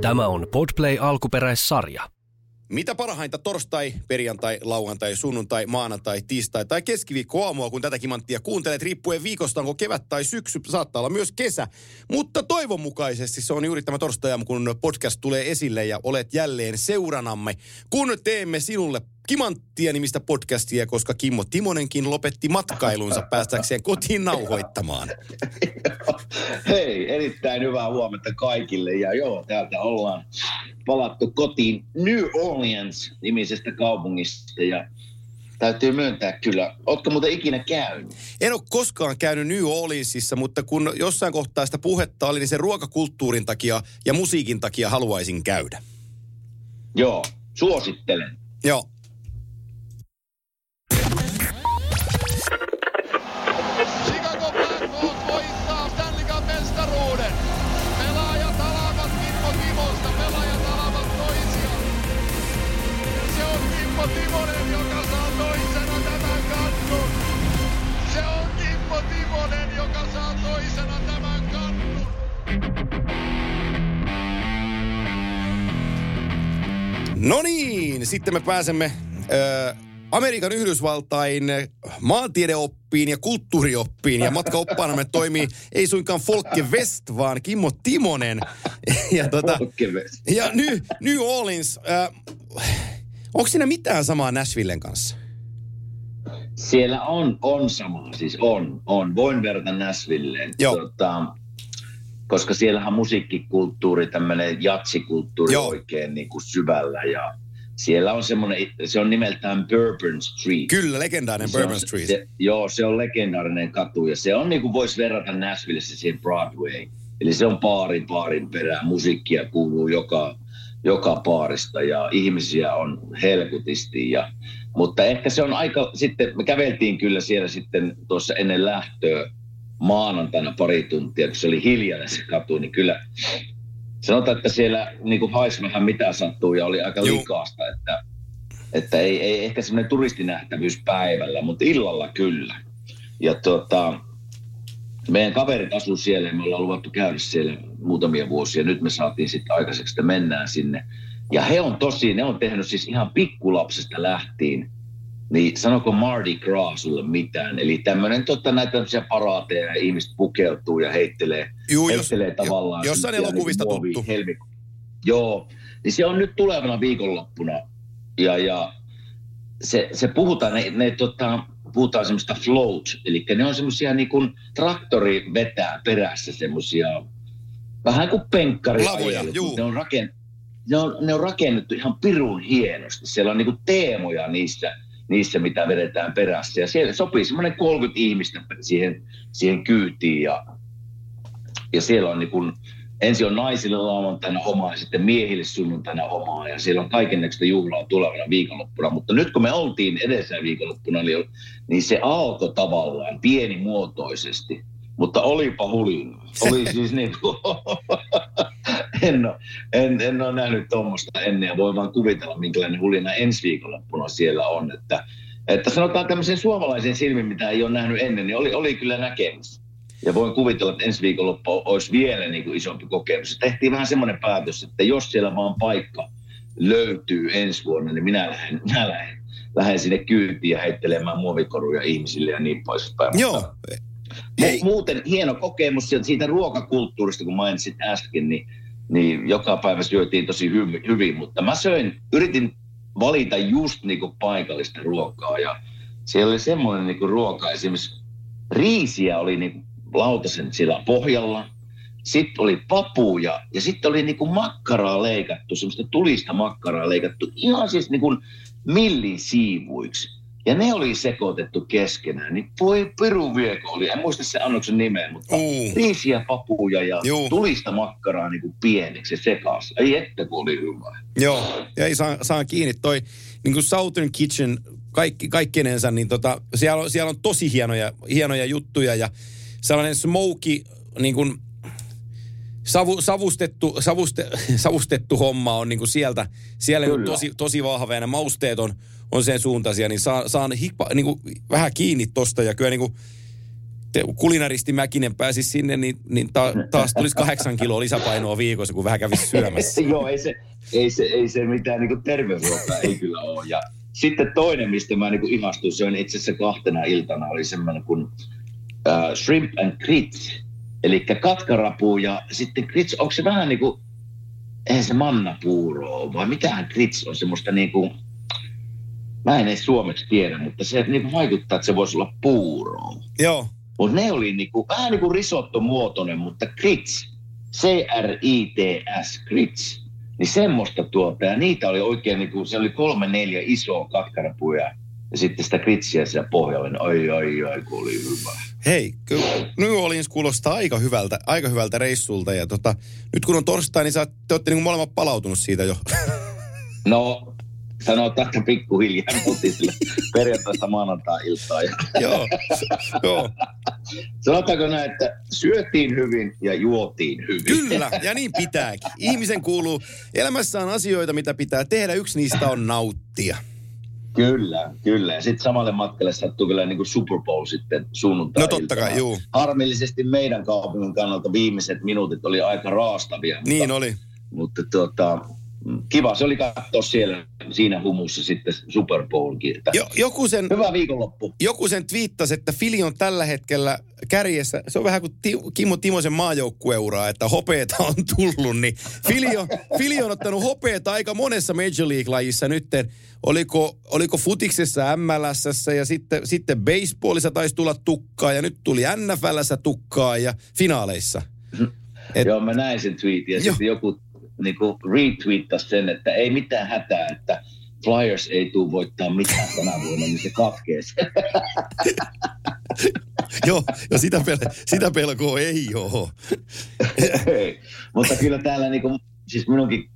Tämä on Podplay alkuperäissarja. Mitä parhainta torstai, perjantai, lauantai, sunnuntai, maanantai, tiistai tai keskiviikko aamua, kun tätä kimanttia kuuntelet, riippuen viikosta, onko kevät tai syksy, saattaa olla myös kesä. Mutta toivon mukaisesti se on juuri tämä torstai kun podcast tulee esille ja olet jälleen seuranamme, kun teemme sinulle Kimanttia nimistä podcastia, koska Kimmo Timonenkin lopetti matkailunsa päästäkseen kotiin nauhoittamaan. Hei, erittäin hyvää huomenta kaikille. Ja joo, täältä ollaan palattu kotiin New Orleans nimisestä kaupungista. Ja täytyy myöntää kyllä. Ootko muuten ikinä käynyt? En ole koskaan käynyt New Orleansissa, mutta kun jossain kohtaa sitä puhetta oli, niin sen ruokakulttuurin takia ja musiikin takia haluaisin käydä. Joo, suosittelen. Joo. No niin, sitten me pääsemme ö, Amerikan Yhdysvaltain maantiedeoppiin ja kulttuurioppiin. Ja matkaoppaana me toimii ei suinkaan Folke West, vaan Kimmo Timonen. Ja, tota, Folke West. ja New, New Orleans, äh, onko siinä mitään samaa Nashvillen kanssa? Siellä on, on sama, siis on, on. Voin verrata Nashvilleen. Joo. Tota, koska siellähän musiikkikulttuuri, tämmöinen jatsikulttuuri Joo. oikein niin kuin syvällä ja siellä on semmoinen, se on nimeltään Bourbon Street. Kyllä, legendaarinen Se on- Bourbon Street. Se, joo, se on legendaarinen katu ja se on niin kuin voisi verrata Nashvillessä siihen Broadway. Eli se on paarin paarin perään. Musiikkia kuuluu joka, joka paarista ja ihmisiä on helkutisti. Ja, mutta ehkä se on aika, sitten me käveltiin kyllä siellä sitten tuossa ennen lähtöä maanantaina pari tuntia, kun se oli hiljainen se katu, niin kyllä sanotaan, että siellä niin kuin haisi vähän mitä sattuu ja oli aika Juu. likaasta, että, että ei, ei ehkä semmoinen turistinähtävyys päivällä, mutta illalla kyllä. Ja tota, meidän kaverit asuu siellä ja me ollaan luvattu käydä siellä muutamia vuosia. Nyt me saatiin sitten aikaiseksi, että mennään sinne. Ja he on tosi, ne on tehnyt siis ihan pikkulapsesta lähtien, niin sanoko Mardi Gras sulle mitään? Eli tämmöinen tota, näitä tämmöisiä paraateja ja ihmiset pukeutuu ja heittelee, Juu, jos, heittelee tavallaan. jo- jossain elokuvista muovia tuttu. helmi- Joo, niin se on nyt tulevana viikonloppuna. Ja, ja se, se puhutaan, ne, ne tota, puhutaan semmoista float, eli ne on semmoisia niin kuin traktori vetää perässä semmoisia, vähän kuin penkkari Lavoja, ne on, raken, ne, on, ne on rakennettu ihan pirun hienosti. Siellä on niin kuin teemoja niissä, niissä, mitä vedetään perässä. Ja siellä sopii semmoinen 30 ihmistä siihen, siihen kyytiin ja, ja siellä on niin kuin, ensin on naisille lauantaina omaa ja sitten miehille sunnuntaina omaa ja siellä on kaikennäköistä juhlaa tulevana viikonloppuna. Mutta nyt kun me oltiin edellisenä viikonloppuna, niin, niin se alkoi tavallaan pienimuotoisesti. Mutta olipa hulina. Oli siis niin kuin, en, ole, en, en ole nähnyt tuommoista ennen ja voi vaan kuvitella, minkälainen hulina ensi viikonloppuna siellä on. Että, että sanotaan tämmöisen suomalaisen silmin, mitä ei ole nähnyt ennen, niin oli, oli kyllä näkemys. Ja voin kuvitella, että ensi viikonloppu olisi vielä niin kuin isompi kokemus. Tehtiin vähän semmoinen päätös, että jos siellä vaan paikka löytyy ensi vuonna, niin minä lähden, minä lähden, lähden sinne kyytiin ja heittelemään muovikoruja ihmisille ja niin poispäin. Joo. Hei. Mu- Muuten hieno kokemus siitä ruokakulttuurista, kun mainitsit äsken, niin, niin joka päivä syötiin tosi hy- hyvin, mutta mä söin, yritin valita just niinku paikallista ruokaa ja siellä oli semmoinen niinku ruoka, esimerkiksi riisiä oli niinku lautasen siellä pohjalla, sitten oli papuja ja sitten oli niinku makkaraa leikattu, semmoista tulista makkaraa leikattu ihan siis niinku millisiivuiksi. Ja ne oli sekoitettu keskenään, niin voi piru vieko oli, en muista se annoksen nimeä, mutta riisiä, papuja ja Juu. tulista makkaraa niin kuin pieneksi ja sekaisin. Ei että kun oli hyvä. Joo, ja ei saa, saa kiinni toi niin kuin Southern Kitchen kaikki, kaikkinensa, niin tota, siellä, on, siellä on tosi hienoja, hienoja juttuja ja sellainen smoky, niin kuin savu, savustettu, savuste, savustettu homma on niin kuin sieltä, siellä niin kuin Kyllä. tosi, tosi vahva ja ne mausteet on, on sen suuntaisia, niin saa, saan hikpa, niin kuin vähän kiinni tosta ja kyllä niin kuin, te, kulinaristi Mäkinen pääsi sinne, niin, niin ta, taas tulisi kahdeksan kiloa lisäpainoa viikossa, kun vähän kävisi syömässä. Joo, ei se, ei se, ei se mitään niin terveysruokaa ei kyllä ole. Ja sitten toinen, mistä mä niin ihastuin, se on itse asiassa kahtena iltana, oli semmoinen kuin uh, shrimp and grits. Eli katkarapu ja sitten grits, onko se vähän niin kuin, eihän se mannapuuro vai mitähän grits on semmoista niin kuin, mä en edes suomeksi tiedä, mutta se niin vaikuttaa, että se voisi olla puuroa. Joo. Mutta ne oli niin kuin, vähän niin kuin risotto-muotoinen, mutta grits, C-R-I-T-S, grits, niin semmoista tuota. Ja niitä oli oikein, niin kuin, se oli kolme, neljä isoa katkarapuja ja sitten sitä kritsiä siellä pohjalla, niin ai, ai, ai, kun oli hyvä. Hei, kyllä New Orleans kuulostaa aika hyvältä, aika hyvältä reissulta. Ja tota, nyt kun on torstai, niin sä, te olette niin molemmat palautunut siitä jo. No, sanotaan, että pikkuhiljaa mutta sille perjantaista maanantai-iltaa. joo, joo. Sanotaanko näin, että syötiin hyvin ja juotiin hyvin. Kyllä, ja niin pitääkin. Ihmisen kuuluu, elämässä on asioita, mitä pitää tehdä. Yksi niistä on nauttia. Kyllä, kyllä. Ja sitten samalle matkalle sattuu kyllä niin kuin Super Bowl sitten sunnuntai No totta kai, juu. Harmillisesti meidän kaupungin kannalta viimeiset minuutit oli aika raastavia. Niin mutta, oli. Mutta tuota, kiva se oli katsoa siellä siinä humussa sitten Super Bowlkin. Että Jo, joku, sen, Hyvä viikonloppu. joku sen twiittasi, että Fili on tällä hetkellä kärjessä. Se on vähän kuin Ti, Kimmo Timosen maajoukkueuraa, että hopeeta on tullut. Niin Fili, on, Fili on ottanut hopeeta aika monessa Major League-lajissa nytten. Oliko, oliko futiksessa MLS ja sitten, sitten baseballissa taisi tulla tukkaa ja nyt tuli NFLssä tukkaa ja finaaleissa. Et- Joo, mä näin sen tweetin ja Joo. sitten joku niin kuin retweettasi sen, että ei mitään hätää, että Flyers ei tule voittaa mitään tänä vuonna, niin se katkee. Joo, ja sitä, pel- sitä pelkoa ei ole. Ei. Mutta kyllä täällä niinku, siis minunkin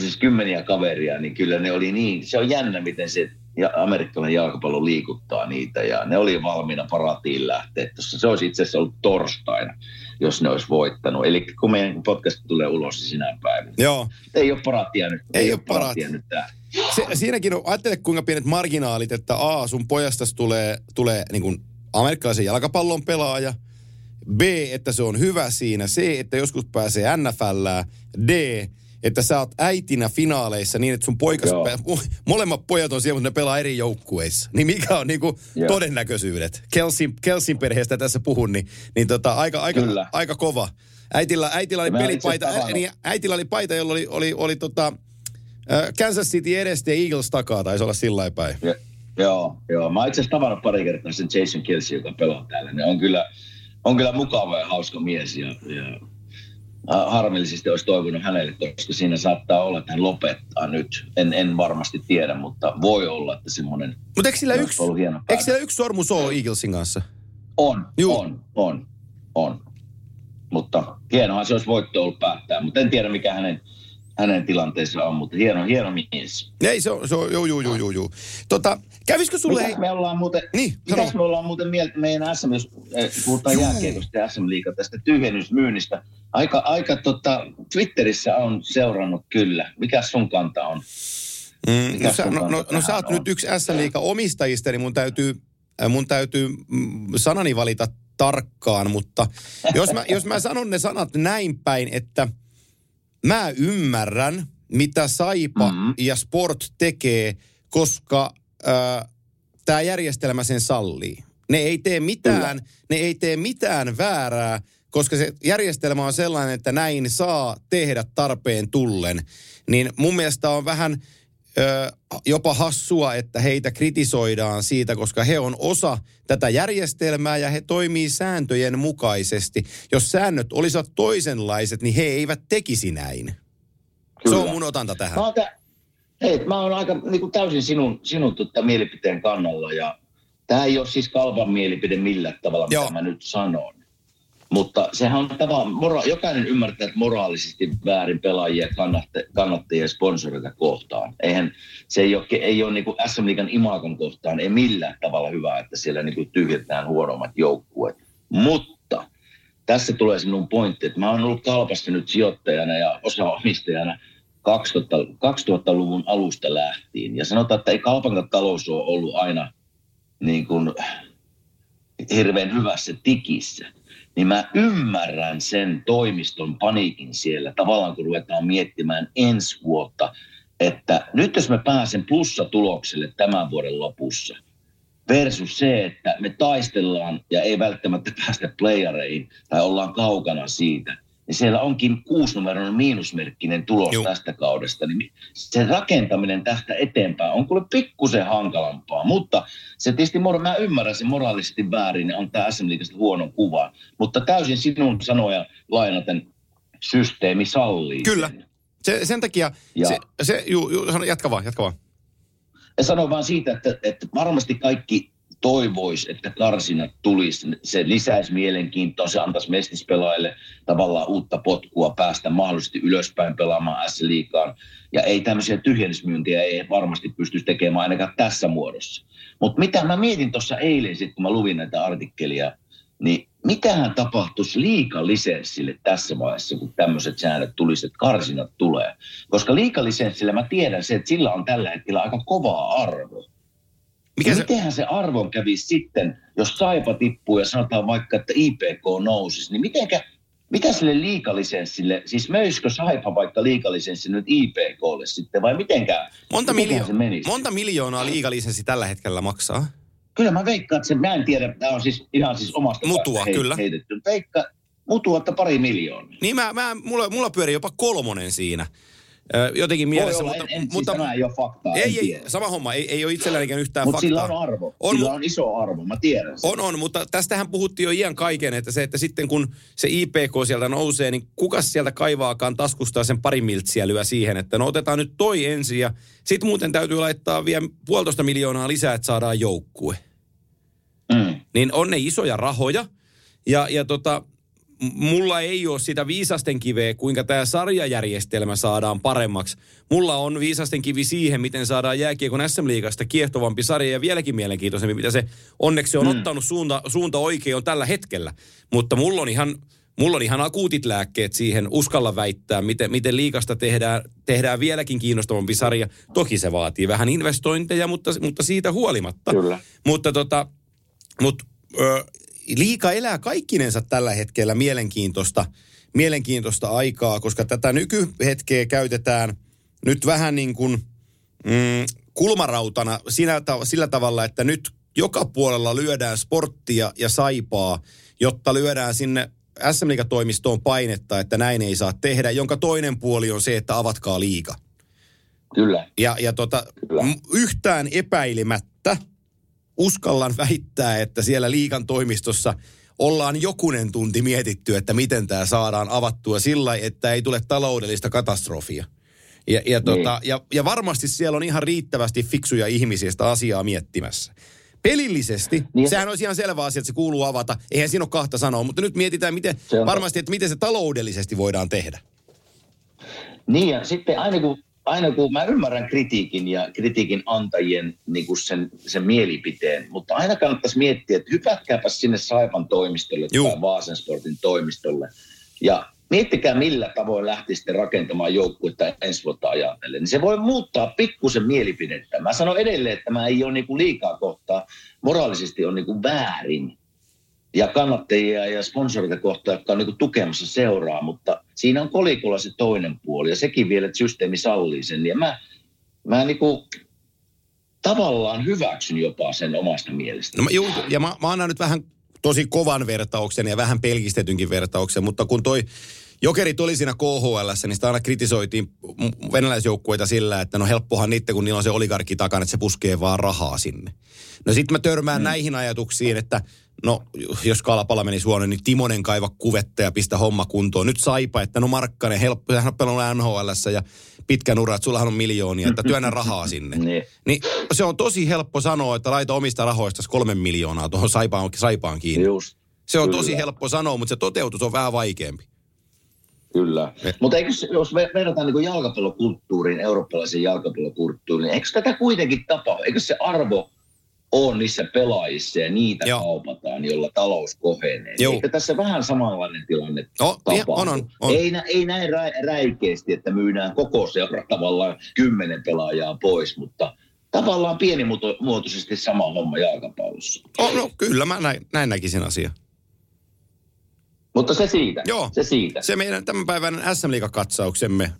siis kymmeniä kaveria, niin kyllä ne oli niin, se on jännä miten se ja amerikkalainen jalkapallo liikuttaa niitä ja ne oli valmiina paratiin lähteä. Tuossa se olisi itse asiassa ollut torstaina, jos ne olisi voittanut. Eli kun meidän podcast tulee ulos niin sinä päivänä. Joo. Ei ole paratia nyt. Ei ole paratia. paratia nyt tää. Se, siinäkin on, ajattele kuinka pienet marginaalit, että A, sun pojastas tulee, tulee niin kuin amerikkalaisen jalkapallon pelaaja. B, että se on hyvä siinä. C, että joskus pääsee NFLään. D, että sä oot äitinä finaaleissa niin, että sun poikas, molemmat pojat on siellä, mutta ne pelaa eri joukkueissa. Niin mikä on niinku Joo. todennäköisyydet? Kelsin, Kelsin perheestä tässä puhun, niin, niin tota, aika, aika, Kyllä. aika kova. Äitillä, äitillä oli pelipaita, ä, niin äitillä oli paita, jolla oli, oli, oli tota, Kansas City edestä ja Eagles takaa taisi olla sillä päin. Ja, joo, joo. Mä itse asiassa tavannut pari kertaa sen Jason Kelsey, joka pelaa täällä. Ne on kyllä, on kyllä mukava ja hauska mies. Ja, ja harmillisesti olisi toivonut hänelle, koska siinä saattaa olla, että hän lopettaa nyt. En, en varmasti tiedä, mutta voi olla, että semmoinen Mutta eikö sillä, yksi, eikö sillä yksi sormus ole Eaglesin kanssa? On, Juu. on, on, on. Mutta hienohan se olisi voitto ollut päättää, mutta en tiedä mikä hänen, hänen tilanteensa on, mutta hieno, hieno mies. Ei, se on, se on joo, joo, joo, joo, joo. Tota, kävisikö sulle... Mitäs me ollaan muuten, Niin, mitäs me ollaan muuten mieltä meidän SM, jos eh, puhutaan jääkiekosta ja SM Liiga tästä tyhjennysmyynnistä. Aika, aika tota, Twitterissä on seurannut kyllä. Mikä sun kanta on? Mm, Mikä no, sä, no, no, no sä oot on? nyt yksi S-liiga omistajista, niin mun täytyy, äh, mun täytyy mm, sanani valita tarkkaan, mutta jos mä, jos mä sanon ne sanat näin päin, että mä ymmärrän, mitä Saipa Mhm. ja Sport tekee, koska äh, tämä järjestelmä sen sallii. Ne ei tee mitään, ne ei tee mitään väärää, koska se järjestelmä on sellainen, että näin saa tehdä tarpeen tullen. Niin mun mielestä on vähän jopa hassua, että heitä kritisoidaan siitä, koska he on osa tätä järjestelmää ja he toimii sääntöjen mukaisesti. Jos säännöt olisivat toisenlaiset, niin he eivät tekisi näin. Se on Kyllä. mun otanta tähän. Mä oon, tä- hei, mä oon aika niin kuin täysin sinun, sinun tota, mielipiteen kannalla ja tämä ei ole siis kalpan mielipide millään tavalla, Joo. mitä mä nyt sanon. Mutta sehän on tavallaan, mora- jokainen ymmärtää, että moraalisesti väärin pelaajia, kannatte- kannattajia ja sponsoreita kohtaan. Eihän, se ei ole, ei ole niin kuin SM Liigan imakon kohtaan, ei millään tavalla hyvä, että siellä niin kuin tyhjetään huonommat joukkueet. Mutta tässä tulee se minun pointti, että mä oon ollut kalpassa nyt sijoittajana ja osaomistajana 2000, 2000-luvun alusta lähtien. Ja sanotaan, että ei kaupan talous ole ollut aina niin kuin hirveän hyvässä tikissä, niin mä ymmärrän sen toimiston paniikin siellä, tavallaan kun ruvetaan miettimään ensi vuotta, että nyt jos mä pääsen plussatulokselle tämän vuoden lopussa, versus se, että me taistellaan ja ei välttämättä päästä playereihin tai ollaan kaukana siitä, niin siellä onkin kuusinumeroinen miinusmerkkinen tulos Juu. tästä kaudesta. Niin se rakentaminen tästä eteenpäin on kuule pikkusen hankalampaa, mutta se tietysti, mor- mä ymmärrän sen moraalisesti väärin antaa SM Liigasta huonon kuvan, mutta täysin sinun sanoja lainaten systeemi sallii Kyllä. sen. Se, sen takia, Ja- se, se juu, juu, sano, jatka vaan, jatka vaan. Ja sanon vaan siitä, että, että varmasti kaikki toivois, että karsinat tulisi. Se lisäisi mielenkiintoa, se antaisi mestispelaajille tavallaan uutta potkua päästä mahdollisesti ylöspäin pelaamaan S-liikaan. Ja ei tämmöisiä tyhjennysmyyntiä ei varmasti pystyisi tekemään ainakaan tässä muodossa. Mutta mitä mä mietin tuossa eilen sitten, kun mä luvin näitä artikkelia, niin mitähän tapahtuisi liikalisenssille tässä vaiheessa, kun tämmöiset säännöt tulisi, että karsinat tulee. Koska liikalisenssillä mä tiedän se, että sillä on tällä hetkellä aika kova arvo. Mikä Ja se, mitenhän se arvon kävisi sitten, jos Saipa tippuu ja sanotaan vaikka, että IPK nousisi, niin mitenkä, mitä sille liikalisenssille, siis möisikö Saipa vaikka liikalisenssi nyt IPKlle sitten vai mitenkään? monta, miljo- se menisi? monta miljoonaa liigalisenssi tällä hetkellä maksaa? Kyllä mä veikkaan, että se, mä en tiedä, tämä on siis ihan siis omasta Mutua, hei- kyllä. heitetty. Veikka, mutua, että pari miljoonaa. Niin mä, mä, mulla, mulla pyörii jopa kolmonen siinä. Jotenkin Voi mielessä, olla, mutta, en, en, mutta siis tämä ei ole faktaa, ei, ei, sama homma, ei, ei ole itsellänikään yhtään Mutta faktaa. sillä on arvo. On, sillä on iso arvo, mä tiedän sen. On, on, mutta tästähän puhuttiin jo iän kaiken, että se, että sitten kun se IPK sieltä nousee, niin kuka sieltä kaivaakaan taskustaa sen pari miltsiä lyö siihen, että no otetaan nyt toi ensin ja sitten muuten täytyy laittaa vielä puolitoista miljoonaa lisää, että saadaan joukkue. Mm. Niin on ne isoja rahoja ja, ja tota, mulla ei ole sitä viisasten kiveä, kuinka tämä sarjajärjestelmä saadaan paremmaksi. Mulla on viisasten kivi siihen, miten saadaan jääkiekon SM-liigasta kiehtovampi sarja ja vieläkin mielenkiintoisempi, mitä se onneksi on mm. ottanut suunta, suunta oikein on tällä hetkellä. Mutta mulla on ihan, mulla on ihan akuutit lääkkeet siihen, uskalla väittää, miten, miten liikasta tehdään, tehdään vieläkin kiinnostavampi sarja. Toki se vaatii vähän investointeja, mutta, mutta siitä huolimatta. Kyllä. Mutta tota, mut, ö, liika elää kaikkinensa tällä hetkellä mielenkiintoista, mielenkiintoista aikaa, koska tätä nykyhetkeä käytetään nyt vähän niin kuin mm, kulmarautana ta- sillä tavalla, että nyt joka puolella lyödään sporttia ja saipaa, jotta lyödään sinne sm toimistoon painetta, että näin ei saa tehdä, jonka toinen puoli on se, että avatkaa liiga. Kyllä. Ja, ja tota, Kyllä. yhtään epäilemättä uskallan väittää, että siellä liikan toimistossa ollaan jokunen tunti mietitty, että miten tämä saadaan avattua sillä että ei tule taloudellista katastrofia. Ja, ja, tota, ja, ja varmasti siellä on ihan riittävästi fiksuja ihmisiä sitä asiaa miettimässä. Pelillisesti, niin. Niin. sehän olisi ihan selvä asia, että se kuuluu avata. Eihän siinä ole kahta sanoa, mutta nyt mietitään miten, varmasti, että miten se taloudellisesti voidaan tehdä. Niin ja sitten aina kun, aina kun mä ymmärrän kritiikin ja kritiikin antajien niin kuin sen, sen mielipiteen, mutta aina kannattaisi miettiä, että hypätkääpä sinne Saipan toimistolle Juu. tai Vaasan Sportin toimistolle ja miettikää millä tavoin lähtisitte rakentamaan joukkuetta ensi vuotta ajatellen. Niin se voi muuttaa pikkusen mielipidettä. Mä sanon edelleen, että mä ei ole niin kuin liikaa kohtaa, moraalisesti on niin kuin väärin ja kannattajia ja sponsoreita kohtaan, jotka on niin tukemassa seuraa, mutta siinä on kolikolla se toinen puoli ja sekin vielä, että systeemi sallii sen. Ja mä, mä niin kuin tavallaan hyväksyn jopa sen omasta mielestä. No mä, juu, ja mä, mä annan nyt vähän tosi kovan vertauksen ja vähän pelkistetynkin vertauksen, mutta kun toi Jokerit oli siinä KHL, niin sitä aina kritisoitiin venäläisjoukkueita sillä, että no helppohan niitä, kun niillä on se oligarkki takana, että se puskee vaan rahaa sinne. No sit mä törmään mm. näihin ajatuksiin, että no jos kalpala meni huono, niin Timonen kaiva kuvetta ja pistä homma kuntoon. Nyt Saipa, että no Markkanen, helppo, hän on pelannut NHLssä ja pitkän ura, että sullahan on miljoonia, että työnnä rahaa sinne. Niin. Niin se on tosi helppo sanoa, että laita omista rahoista kolme miljoonaa tuohon Saipaan, Saipaan kiinni. Just, Se on Kyllä. tosi helppo sanoa, mutta se toteutus on vähän vaikeampi. kyllä. Mutta eikö, jos ver- verrataan niin jalkapallokulttuuriin, eurooppalaisen jalkapallokulttuuriin, niin eikö tätä kuitenkin tapahdu? Eikö se arvo on niissä pelaajissa ja niitä Joo. Joo. kaupataan, jolla talous kohenee? Joo. Eikö tässä vähän samanlainen tilanne No, tapahdu? on, on, on. Ei, nä- ei näin rä- räikeästi, että myydään koko seura tavallaan kymmenen pelaajaa pois, mutta tavallaan pienimuotoisesti sama homma jalkapallossa. Oh, no kyllä, mä näin, näin näkisin asia. Mutta se siitä. Joo. Se siitä. Se meidän tämänpäiväinen SM katsauksemme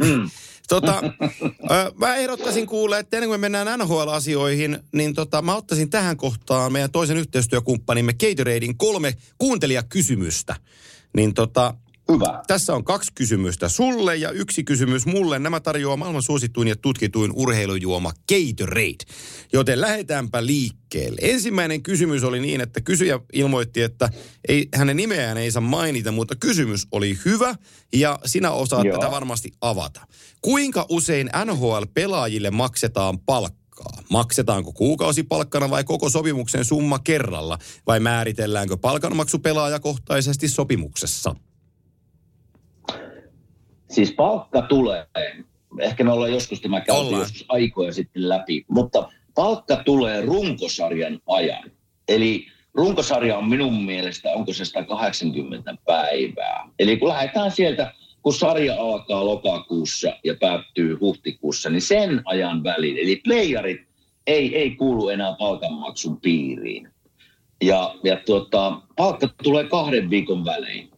mm. tota, mä ehdottaisin kuulla, että ennen kuin me mennään NHL-asioihin, niin tota, mä ottaisin tähän kohtaan meidän toisen yhteistyökumppanimme Gatoradein kolme kuuntelijakysymystä. Niin tota, Hyvä. Tässä on kaksi kysymystä sulle ja yksi kysymys mulle. Nämä tarjoaa maailman suosituin ja tutkituin urheilujuoma Gatorade. Joten lähdetäänpä liikkeelle. Ensimmäinen kysymys oli niin, että kysyjä ilmoitti, että ei, hänen nimeään ei saa mainita, mutta kysymys oli hyvä ja sinä osaat Joo. tätä varmasti avata. Kuinka usein NHL-pelaajille maksetaan palkkaa? Maksetaanko kuukausipalkkana vai koko sopimuksen summa kerralla? Vai määritelläänkö palkanmaksu pelaajakohtaisesti sopimuksessa? Siis palkka tulee, ehkä me ollaan joskus tämä käyty joskus aikoja sitten läpi, mutta palkka tulee runkosarjan ajan. Eli runkosarja on minun mielestä, onko se 180 päivää. Eli kun lähdetään sieltä, kun sarja alkaa lokakuussa ja päättyy huhtikuussa, niin sen ajan välin, eli playerit ei, ei kuulu enää palkanmaksun piiriin. Ja, ja tuota, palkka tulee kahden viikon välein.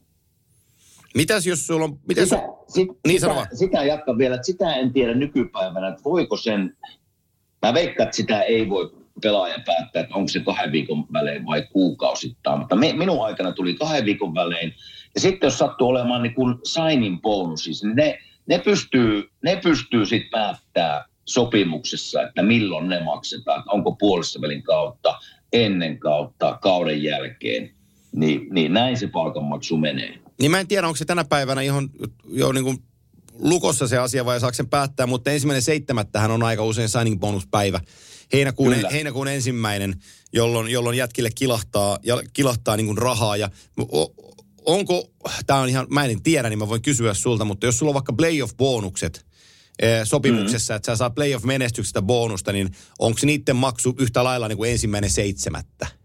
Mitäs jos sulla on... Mitäs sitä, sit, niin sitä, sitä jatkan vielä, että sitä en tiedä nykypäivänä, että voiko sen... Mä veikkaan, että sitä ei voi pelaaja päättää, että onko se kahden viikon välein vai kuukausittain. Mutta me, minun aikana tuli kahden viikon välein. Ja sitten jos sattuu olemaan niin kuin signing bonusis, niin ne, ne pystyy, ne pystyy sitten päättää sopimuksessa, että milloin ne maksetaan. Että onko puolessa välin kautta, ennen kautta, kauden jälkeen. Niin, niin näin se palkanmaksu menee. Niin mä en tiedä, onko se tänä päivänä ihan jo niin kuin lukossa se asia vai saako sen päättää, mutta ensimmäinen seitsemättähän on aika usein signing bonuspäivä. Heinäkuun, heinäkuun ensimmäinen, jolloin, jolloin jätkille kilahtaa, ja kilahtaa niin kuin rahaa. Ja onko, tämä on ihan, mä en tiedä, niin mä voin kysyä sulta, mutta jos sulla on vaikka playoff-bonukset, sopimuksessa, mm-hmm. että sä saat playoff-menestyksestä bonusta, niin onko niiden maksu yhtä lailla niin kuin ensimmäinen seitsemättä?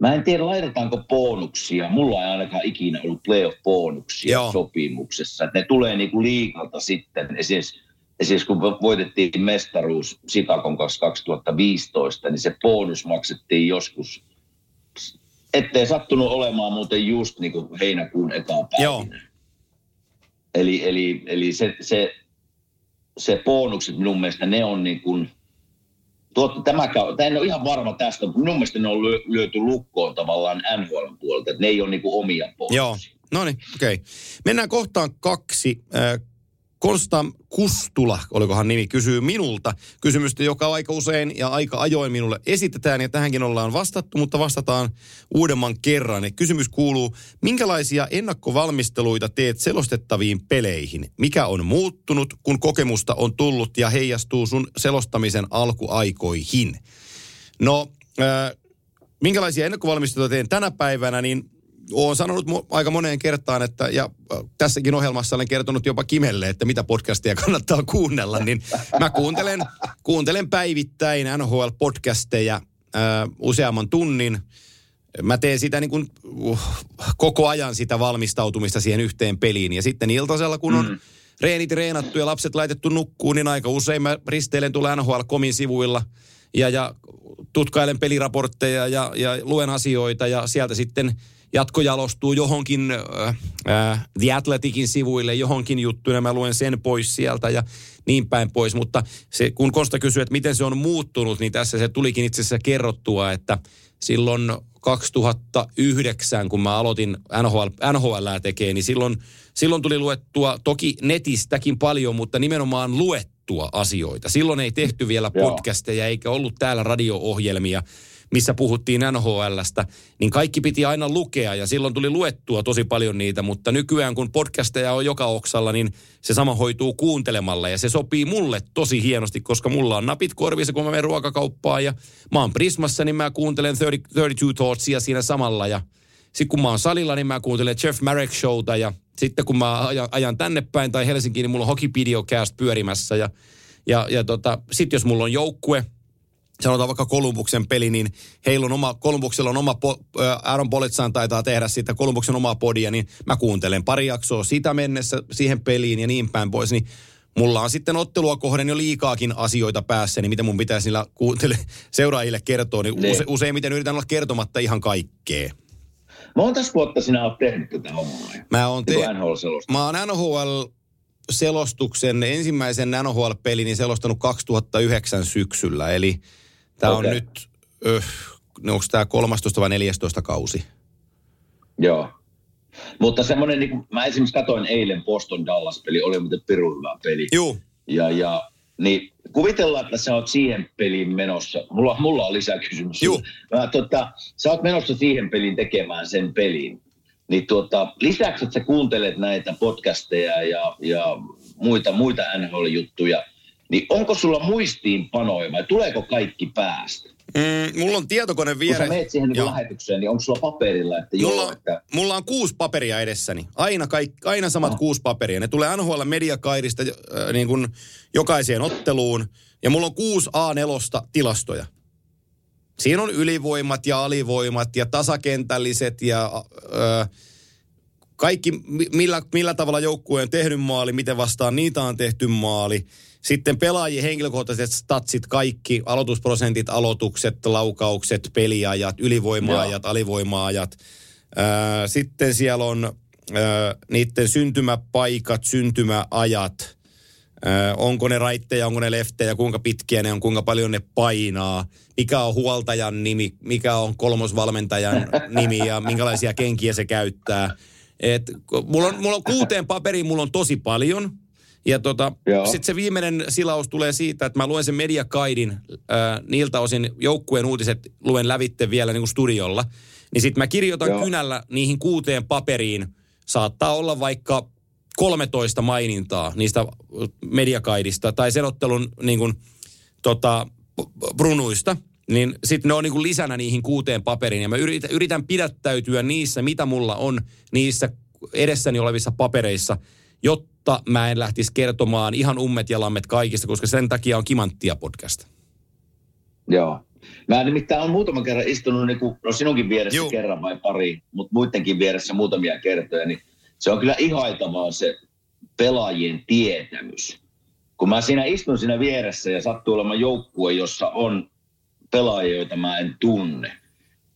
Mä en tiedä, laitetaanko bonuksia. Mulla ei ainakaan ikinä ollut playoff-bonuksia Joo. sopimuksessa. Et ne tulee niinku liikalta sitten. Esimerkiksi, esimerkiksi kun voitettiin mestaruus Sikakon kanssa 2015, niin se bonus maksettiin joskus, ettei sattunut olemaan muuten just niin kuin heinäkuun ekaan päivinä. Eli, eli, eli se, se, se bonukset minun mielestä ne on niin kuin – Tuot, tämä, tämä en ole ihan varma tästä, mutta minun mielestä ne on lyöty lukkoon tavallaan NHL puolelta, että ne ei ole niin kuin omia pohjia. Joo, no niin, okei. Okay. Mennään kohtaan kaksi. Konsta Kustula, olikohan nimi, kysyy minulta kysymystä, joka aika usein ja aika ajoin minulle esitetään, ja tähänkin ollaan vastattu, mutta vastataan uudemman kerran. Ja kysymys kuuluu, minkälaisia ennakkovalmisteluita teet selostettaviin peleihin? Mikä on muuttunut, kun kokemusta on tullut ja heijastuu sun selostamisen alkuaikoihin? No, äh, minkälaisia ennakkovalmisteluita teen tänä päivänä, niin olen sanonut aika moneen kertaan, että ja tässäkin ohjelmassa olen kertonut jopa Kimelle, että mitä podcastia kannattaa kuunnella, niin mä kuuntelen, kuuntelen päivittäin NHL-podcasteja useamman tunnin. Mä teen sitä niin kuin, uh, koko ajan sitä valmistautumista siihen yhteen peliin. Ja sitten iltasella, kun on mm. reenit reenattu ja lapset laitettu nukkuun, niin aika usein mä risteilen tuolla NHL-komin sivuilla ja, ja tutkailen peliraportteja ja, ja luen asioita ja sieltä sitten – jatkojalostuu johonkin äh, The Athleticin sivuille, johonkin juttuun, ja mä luen sen pois sieltä ja niin päin pois. Mutta se, kun Kosta kysyi, että miten se on muuttunut, niin tässä se tulikin itse asiassa kerrottua, että silloin 2009, kun mä aloitin NHL, NHL tekee, niin silloin, silloin tuli luettua, toki netistäkin paljon, mutta nimenomaan luettua asioita. Silloin ei tehty vielä podcasteja eikä ollut täällä radio-ohjelmia missä puhuttiin NHLstä, niin kaikki piti aina lukea ja silloin tuli luettua tosi paljon niitä, mutta nykyään kun podcasteja on joka oksalla, niin se sama hoituu kuuntelemalla ja se sopii mulle tosi hienosti, koska mulla on napit korvissa, kun mä menen ruokakauppaan ja mä oon Prismassa, niin mä kuuntelen 30, 32 Thoughtsia siinä samalla ja sitten kun mä oon salilla, niin mä kuuntelen Jeff Marek Showta ja sitten kun mä ajan, ajan tänne päin tai Helsinkiin, niin mulla on Hockey Videocast pyörimässä ja, ja, ja tota, sitten jos mulla on joukkue, sanotaan vaikka Kolumbuksen peli, niin heillä on oma, Kolumbuksella on oma, po, Aaron Politsan taitaa tehdä siitä Kolumbuksen omaa podia, niin mä kuuntelen pari jaksoa sitä mennessä siihen peliin ja niin päin pois, niin mulla on sitten ottelua kohden jo liikaakin asioita päässä, niin mitä mun pitäisi niillä kuuntele, seuraajille kertoa, niin Niin. use, useimmiten yritän olla kertomatta ihan kaikkea. Montas vuotta sinä olet tehnyt tätä hommaa? Mä oon, Niin te- mä oon NHL-selostuksen, ensimmäisen NHL-pelin selostanut 2009 syksyllä, eli tämä on Okei. nyt, öh, onko tämä 13 vai 14 kausi? Joo. Mutta semmoinen, niin mä esimerkiksi katsoin eilen Boston Dallas-peli, oli muuten pirun hyvä peli. Juu, Ja, ja niin kuvitellaan, että sä oot siihen peliin menossa. Mulla, mulla on lisäkysymys. Mä, tota, sä oot menossa siihen peliin tekemään sen pelin. Niin tuota, lisäksi, että sä kuuntelet näitä podcasteja ja, ja muita, muita NHL-juttuja, niin onko sulla muistiinpanoja vai tuleeko kaikki päästä? mm, mulla on tietokone Kun vieressä. sä meet siihen niin lähetykseen, niin onko sulla paperilla, että Mulla, joo, että mulla on kuusi paperia edessäni. Aina, kaik, aina samat Ah. kuusi paperia. Ne tulee NHL mediakairista äh, niin kuin jokaiseen otteluun. Ja mulla on kuusi A4 tilastoja. Siinä on ylivoimat ja alivoimat ja tasakentälliset ja äh, kaikki, mi- millä, millä tavalla joukkue on tehnyt maali, miten vastaan niitä on tehty maali. Sitten pelaajien henkilökohtaiset statsit, kaikki, aloitusprosentit, aloitukset, laukaukset, peliajat, ylivoimaajat, alivoimaajat. Ää, Sitten siellä on ää, niiden syntymäpaikat, syntymäajat. Ää, Onko ne raitteja, onko ne leftejä, kuinka pitkiä ne on, kuinka paljon ne painaa. Mikä on huoltajan nimi, mikä on kolmosvalmentajan nimi ja minkälaisia kenkiä se käyttää. Et, mulla, on, mulla on kuuteen paperiin, mulla on tosi paljon. Ja tota, sitten se viimeinen silaus tulee siitä, että mä luen sen mediakaidin ää, niiltä osin joukkueen uutiset luen lävitte vielä niin kuin studiolla. Niin sitten mä kirjoitan Joo. kynällä niihin kuuteen paperiin. Saattaa olla vaikka 13 mainintaa niistä mediakaidista tai sen ottelun niin kuin, tota, brunuista. Niin sitten ne on niin kuin lisänä niihin kuuteen paperiin. Ja mä yritän, yritän pidättäytyä niissä, mitä mulla on niissä edessäni olevissa papereissa, jotta mä en lähtisi kertomaan ihan ummet ja lammet kaikista, koska sen takia on Kimanttia podcast. Joo. Mä nimittäin olen muutaman kerran istunut, niin kuin, no sinunkin vieressä Juu. Kerran vai pari, mutta muidenkin vieressä muutamia kertoja, niin se on kyllä ihailtavaa se pelaajien tietämys. Kun mä siinä istun siinä vieressä ja sattuu olemaan joukkue, jossa on pelaajia, joita mä en tunne,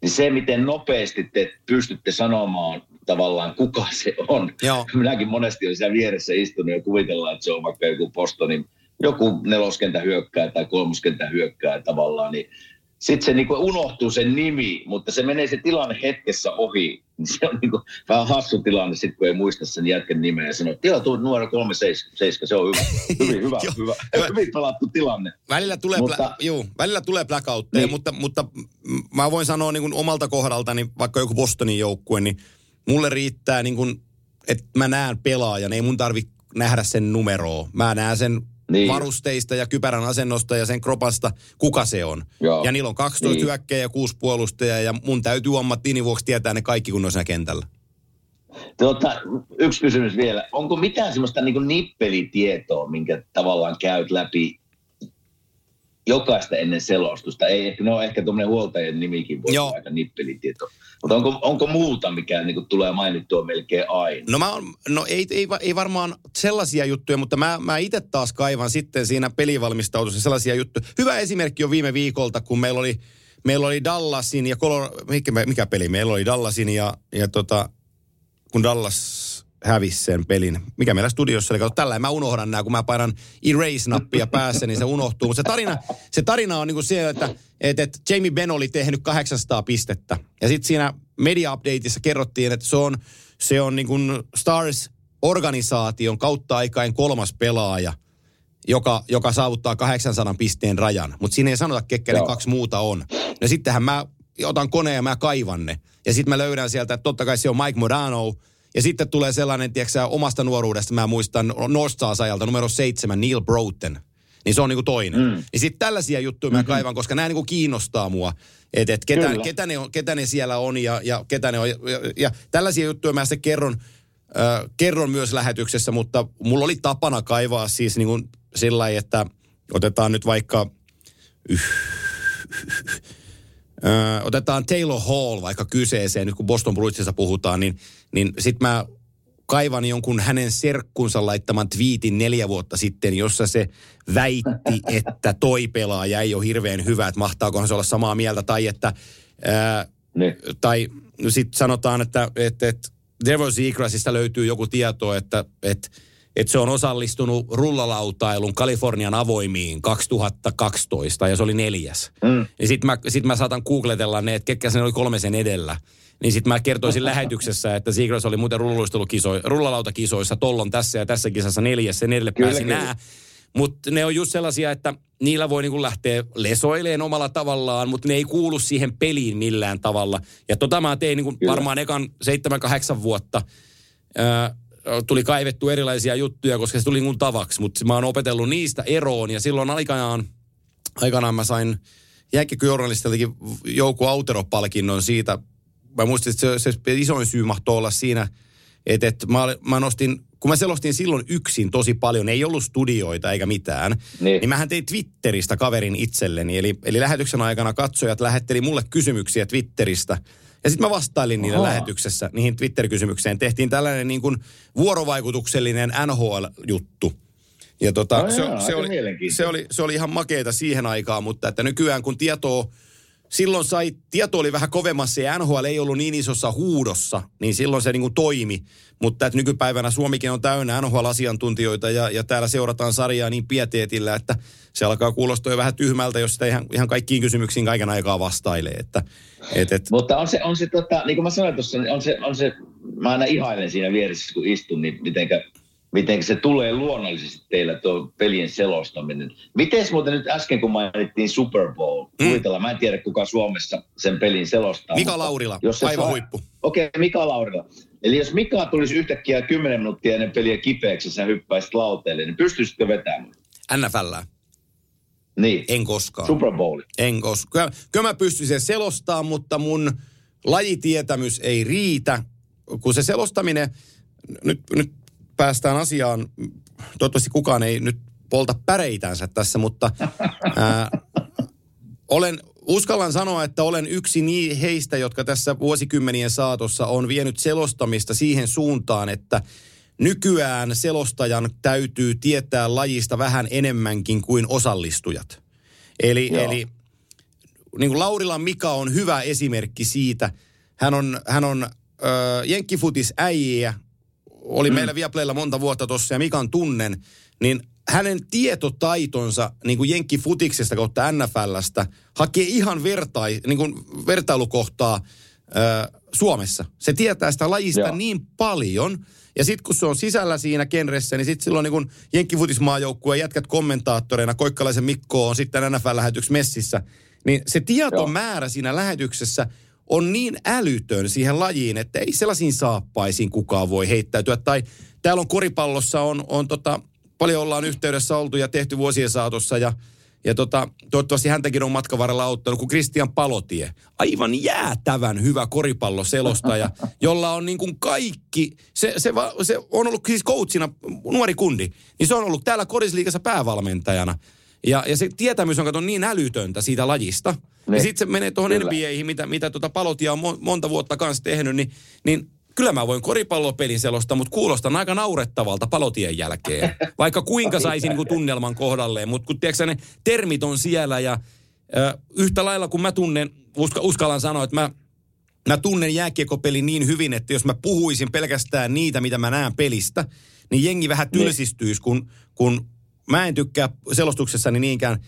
niin se, miten nopeasti te pystytte sanomaan tavallaan, kuka se on. Joo. Minäkin monesti olen siellä vieressä istunut ja kuvitellaan, että se on vaikka joku Bostonin, joku neloskentä hyökkää tai kolmoskentä hyökkää tavallaan, niin sitten se niinku unohtuu sen nimi, mutta se menee se tilanne hetkessä ohi. Niin Se on niinku vähän hassu tilanne, sit kun ei muista sen jätkän nimeä ja sanoo, että joo, tuu numero 37, se on hyvä, hyvin, hyvä, hyvä, hyvä. hyvin pelattu tilanne. Välillä tulee, Mutta- mutta, juu, välillä tulee blackoutteja, Niin. niin. mutta, mutta mä voin sanoa niin kuin omalta kohdaltani, vaikka joku Bostonin joukkue, niin mulle riittää niin kuin, että mä näen pelaajan, ei mun tarvi nähdä sen numeroa. Mä näen sen Niin. niin. varusteista ja kypärän asennosta ja sen kropasta, kuka se on. Joo. Ja niillä on 12 Niin. niin. hyökkäjä ja 6 puolustajaa ja mun täytyy ammattiini vuoksi tietää ne kaikki, kun on siinä kentällä. Tuota, yksi kysymys vielä. Onko mitään semmoista niin nippelitietoa, minkä tavallaan käyt läpi jokaista ennen selostusta? Ei, ehkä, no ehkä tuommoinen huoltajan nimikin voi Joo. olla aika nippelitieto. Mutta onko, onko muuta, mikä niin tulee mainittua melkein aina? No, mä no ei, ei, ei, varmaan sellaisia juttuja, mutta mä, mä itse taas kaivan sitten siinä pelivalmistautussa sellaisia juttuja. Hyvä esimerkki on viime viikolta, kun meillä oli, meillä oli Dallasin ja Color, mikä, mikä peli? Meillä oli Dallasin ja, ja tota, kun Dallas hävisi sen pelin. Mikä meillä studiossa oli? Kato, tällä mä unohdan nämä, kun mä painan erase-nappia päässä, niin se unohtuu. Mutta se tarina, se tarina on niinku se, että, että, että Jamie Benn oli tehnyt 800 pistettä. Ja sitten siinä media-updateissa kerrottiin, että se on, se on niin kuin Stars-organisaation kautta aikain kolmas pelaaja, joka, joka saavuttaa 800 pisteen rajan. Mutta siinä ei sanota, ketkä ne kaksi muuta on. No sittenhän mä otan koneen ja mä kaivan ne. Ja sitten mä löydän sieltä, että totta kai se on Mike Modano. Ja sitten tulee sellainen, tiedätkö omasta nuoruudesta, mä muistan North Stars-ajalta numero seitsemän, Neil Broughton. Niin se on niinku toinen. Mm. Niin sitten tällaisia juttuja mä kaivan, koska nämä niinku kiinnostaa mua. Että et ketä, Kyllä. ketä, ne on, ketä ne siellä on ja, ja ketä ne on. Ja, ja, ja tällaisia juttuja mä sitten kerron, äh, kerron myös lähetyksessä, mutta mulla oli tapana kaivaa siis niinku sillä että otetaan nyt vaikka Öö, otetaan Taylor Hall vaikka kyseeseen, nyt kun Boston Bruinsista puhutaan, niin, niin sit mä kaivan jonkun hänen serkkunsa laittaman twiitin neljä vuotta sitten, jossa se väitti, että toi pelaaja ei ole hirveän hyvä, että mahtaakohan se olla samaa mieltä, tai että ää, Niin. tai sitten sanotaan, että, että, että Devon Seagrassista löytyy joku tieto, että, että, että se on osallistunut rullalautailun Kalifornian avoimiin 2012 ja se oli neljäs. Mm. Ja sitten mä, sit mä saatan googletella ne, että ketkä sen oli kolme sen edellä. Niin sitten mä kertoisin lähetyksessä, että Seagrass oli muuten rullalautakisoissa, rullalautakisoissa tollon tässä ja tässä kisassa neljäs, sen edelle Kyllä, pääsi kyllä. nää. Mutta ne on just sellaisia, että niillä voi niinku lähteä lesoileen omalla tavallaan, mutta ne ei kuulu siihen peliin millään tavalla. Ja tota mä tein niinku varmaan ekan 7-8 vuotta. Ää, tuli kaivettu erilaisia juttuja, koska se tuli mun tavaksi, mutta mä oon opetellut niistä eroon. Ja silloin aikanaan, aikanaan mä sain jääkiekkojournalistiltakin Jouko Autero-palkinnon siitä. Mä muistin, että se, se isoin syy mahtoi olla siinä, että, että mä, mä nostin, kun mä selostin silloin yksin tosi paljon, ei ollut studioita eikä mitään, Niin. niin mähän tein Twitteristä kaverin itselleni. Eli, eli lähetyksen aikana katsojat lähetteli mulle kysymyksiä Twitteristä. Ja sitten mä vastailin niille Ahaa. lähetyksessä, niihin Twitter-kysymykseen. Tehtiin tällainen niin kuin vuorovaikutuksellinen NHL-juttu. Ja tota, No se, joo, se, oli, se, oli, se oli ihan makeeta siihen aikaan, mutta että nykyään kun tietoa, silloin sai, tieto oli vähän kovemmassa ja NHL ei ollut niin isossa huudossa, niin silloin se niin kuin toimi. Mutta että nykypäivänä Suomikin on täynnä NHL-asiantuntijoita ja, ja täällä seurataan sarjaa niin pieteetillä, että se alkaa kuulostaa jo vähän tyhmältä, jos sitä ihan, ihan kaikkiin kysymyksiin kaiken aikaa vastailee. Että, et, et, Mutta on se, on se tota, niin kuin mä sanoin tuossa, niin on se, on se, mä aina ihailen siinä vieressä, kun istun, niin mitenkä, mitenkä se tulee luonnollisesti teillä tuo pelien selostaminen. Miten muuten nyt äsken, kun mainittiin Super Bowl, Mm. mä en tiedä kuka Suomessa sen pelin selostaa. Mika Laurila, jos se aivan saa- huippu. Okei, okay, Mika Laurila. Eli jos Mika tulisi yhtäkkiä 10 minuuttia ennen peliä kipeäksi ja sä hyppäisit lauteelle, niin pystyisitkö vetämään? NFL, Niin, en koskaan. Super Bowl. En koska. Kyllä, kyllä mä pystyn sen selostaa, mutta mun lajitietämys ei riitä. Kun se selostaminen, nyt, nyt päästään asiaan, toivottavasti kukaan ei nyt polta päreitänsä tässä, mutta ää, olen, uskallan sanoa, että olen yksi niin heistä, jotka tässä vuosikymmenien saatossa on vienyt selostamista siihen suuntaan, että nykyään selostajan täytyy tietää lajista vähän enemmänkin kuin osallistujat. Eli, Joo. eli niin kuin Laurilan Mika on hyvä esimerkki siitä. Hän on, hän on ö, jenkkifutis äijä, oli mm. meillä Viaplaylla monta vuotta tuossa ja Mikan tunnen, niin hänen tietotaitonsa niin kuin jenkkifutiksesta kautta NFLstä hakee ihan vertai, niin kuin vertailukohtaa ö, Suomessa. Se tietää sitä lajista Joo. niin paljon. Ja sitten kun se on sisällä siinä genressä, niin sitten silloin niin jenkkifutismaajoukkueen jätkät kommentaattoreina, Koikkalaisen Mikko on sitten NFL-lähetyksessä messissä, niin se tietomäärä siinä lähetyksessä on niin älytön siihen lajiin, että ei sellaisiin saappaisiin kukaan voi heittäytyä. Tai täällä on koripallossa, on, on tota, paljon ollaan yhteydessä oltu ja tehty vuosien saatossa ja ja tota, toivottavasti häntäkin on matkan varrella auttanut, kun Christian Palotie. Aivan jäätävän hyvä koripalloselostaja, jolla on niin kuin kaikki, se, se, va, se on ollut siis coachina, nuori kundi, niin se on ollut täällä korisliikassa päävalmentajana. Ja, ja se tietämys on kato niin älytöntä siitä lajista. Niin. Ja Niin. sitten se menee tuohon. NBAihin, mitä, mitä tota Palotia on mo- monta vuotta kanssa tehnyt, niin, niin kyllä mä voin koripallopelin selostaa, mutta kuulostan aika naurettavalta palotien jälkeen. Vaikka kuinka saisi niin kuin tunnelman kohdalleen, mutta kun tiedätkö, ne termit on siellä ja ö, yhtä lailla kun mä tunnen, uska, uskallan sanoa, että mä, mä tunnen jääkiekopelin niin hyvin, että jos mä puhuisin pelkästään niitä, mitä mä näen pelistä, niin jengi vähän tylsistyisi, kun, kun mä en tykkää selostuksessani niinkään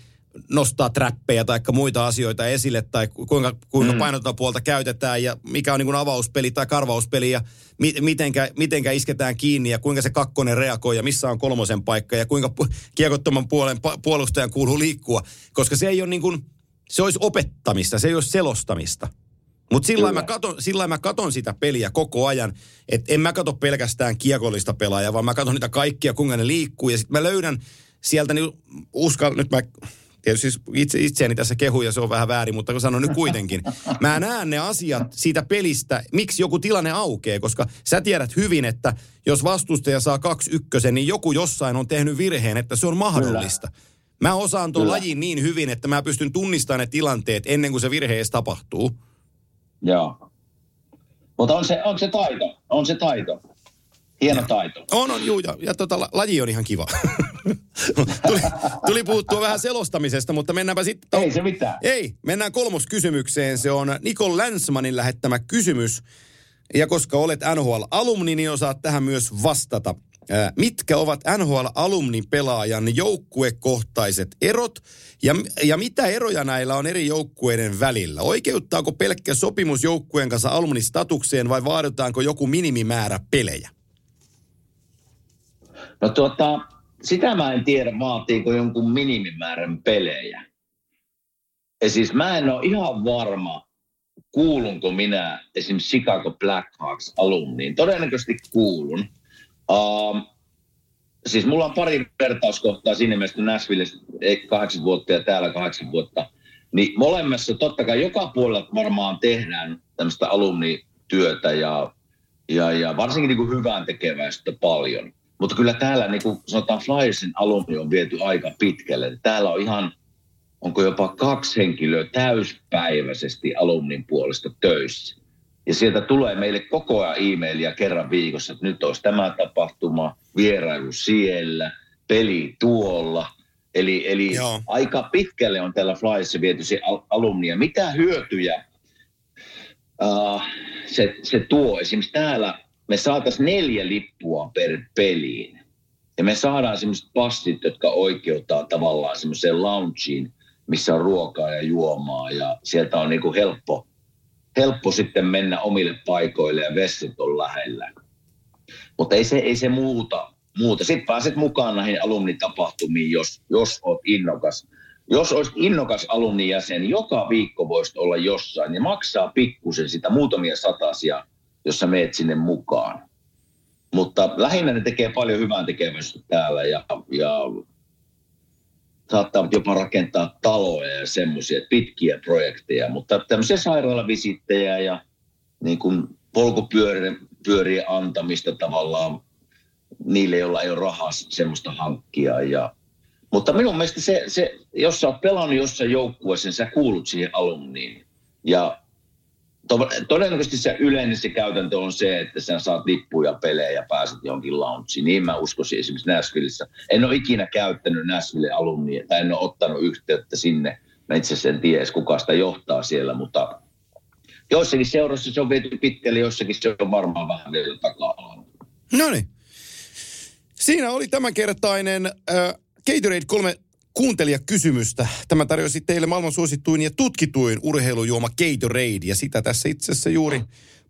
nostaa trappeja tai muita asioita esille tai ku- kuinka, kuinka mm. painotepuolta käytetään ja mikä on niin kuin avauspeli tai karvauspeli ja mi, mitenkä, mitenkä isketään kiinni ja kuinka se kakkonen reagoi ja missä on kolmosen paikka ja kuinka pu- kiekottoman puolen puolustajan kuuluu liikkua, koska se ei ole niin kuin, se olisi opettamista, se ei olisi selostamista. Mutta sillä mä, katon, sillä mä katon sitä peliä koko ajan, että en mä kato pelkästään kiekollista pelaajaa, vaan mä katon niitä kaikkia, kuinka ne liikkuu. Ja sitten mä löydän sieltä, niin uskal, nyt mä tietysti siis itse, itseäni tässä kehuja, se on vähän väärin, mutta kun sanon nyt kuitenkin. Mä näen ne asiat siitä pelistä, miksi joku tilanne aukeaa, koska sä tiedät hyvin, että jos vastustaja saa kaksi ykkösen, niin joku jossain on tehnyt virheen, että se on mahdollista. Mä osaan tuon Kyllä. lajin niin hyvin, että mä pystyn tunnistamaan ne tilanteet ennen kuin se virhe edes tapahtuu. Joo. Mutta on se, on se taito, on se taito. Hieno taito. On, on, juu, ja, ja tota, la- laji on ihan kiva. tuli, tuli puhuttua vähän selostamisesta, mutta mennäänpä sitten... Ei se mitään. Ei, mennään kolmoskysymykseen. Se on Nikol Länsmanin lähettämä kysymys. Ja koska olet NHL-alumni, niin osaat tähän myös vastata. Ää, Mitkä ovat NHL-alumni-pelaajan joukkuekohtaiset erot ja, ja mitä eroja näillä on eri joukkueiden välillä? Oikeuttaako pelkkä sopimus joukkueen kanssa alumnistatukseen vai vaaditaanko joku minimimäärä pelejä? No tuota, sitä mä en tiedä, vaatiiko jonkun minimimäärän pelejä. Ja siis mä en ole ihan varma, kuulunko minä esimerkiksi Chicago Blackhawks alumniin. Todennäköisesti kuulun. Uh, siis mulla on pari vertauskohtaa siinä mielessä, kun Nashville kahdeksan vuotta ja täällä kahdeksan vuotta. Niin molemmissa totta kai joka puolella varmaan tehdään tämmöistä alumnityötä ja, ja, ja varsinkin niin kuin hyvään tekeväistä paljon. Mutta kyllä täällä niin kuin sanotaan Flyersin alumni on viety aika pitkälle. Täällä on ihan, onko jopa kaksi henkilöä täyspäiväisesti alumnin puolesta töissä. Ja sieltä tulee meille koko ajan e-mailia kerran viikossa, että nyt olisi tämä tapahtuma, vierailu siellä, peli tuolla. Eli, eli Joo. aika pitkälle on tällä Flyerissa viety se al- alumnia. Mitä hyötyjä uh, se, se tuo? Esimerkiksi täällä me saataisiin neljä lippua per peliin. Ja me saadaan semmoiset passit, jotka oikeuttaa tavallaan semmoiseen loungeen, missä on ruokaa ja juomaa. Ja sieltä on niinku helppo, helppo sitten mennä omille paikoille ja vessat on lähellä. Mutta ei se, ei se muuta, muuta. Sitten pääset mukaan näihin alumnitapahtumiin, jos, jos oot innokas. Jos olisit innokas alumni jäsen, joka viikko voisit olla jossain ja maksaa pikkusen sitä muutamia satasia, jos sä meet sinne mukaan. Mutta lähinnä ne tekee paljon hyvää tekemästä täällä ja, ja saattavat jopa rakentaa taloja ja semmoisia pitkiä projekteja, mutta tämmöisiä sairaalavisittejä ja niin kuin polkupyörien pyörien antamista tavallaan niille, joilla ei ole rahaa semmoista hankkia. Ja, mutta minun mielestä se, se, jos sä oot pelannut jossain joukkueessa, niin sä kuulut siihen alumniin. Ja to, todennäköisesti se yleinen se käytäntö on se, että sä saat lippuja pelejä ja pääset johonkin launchiin. Niin mä uskoisin esimerkiksi Nashvillessä. En ole ikinä käyttänyt Nashville alumnia tai en ole ottanut yhteyttä sinne. Mä itse asiassa en tiedä kuka sitä johtaa siellä, mutta joissakin seurassa se on viety pitkälle, joissakin se on varmaan vähän vielä taka No niin. Siinä oli tämänkertainen äh, Gatorade 3 kuuntelijakysymystä. Tämä tarjosi teille maailman suosittuin ja tutkituin urheilujuoma Gatorade. Ja sitä tässä itse asiassa juuri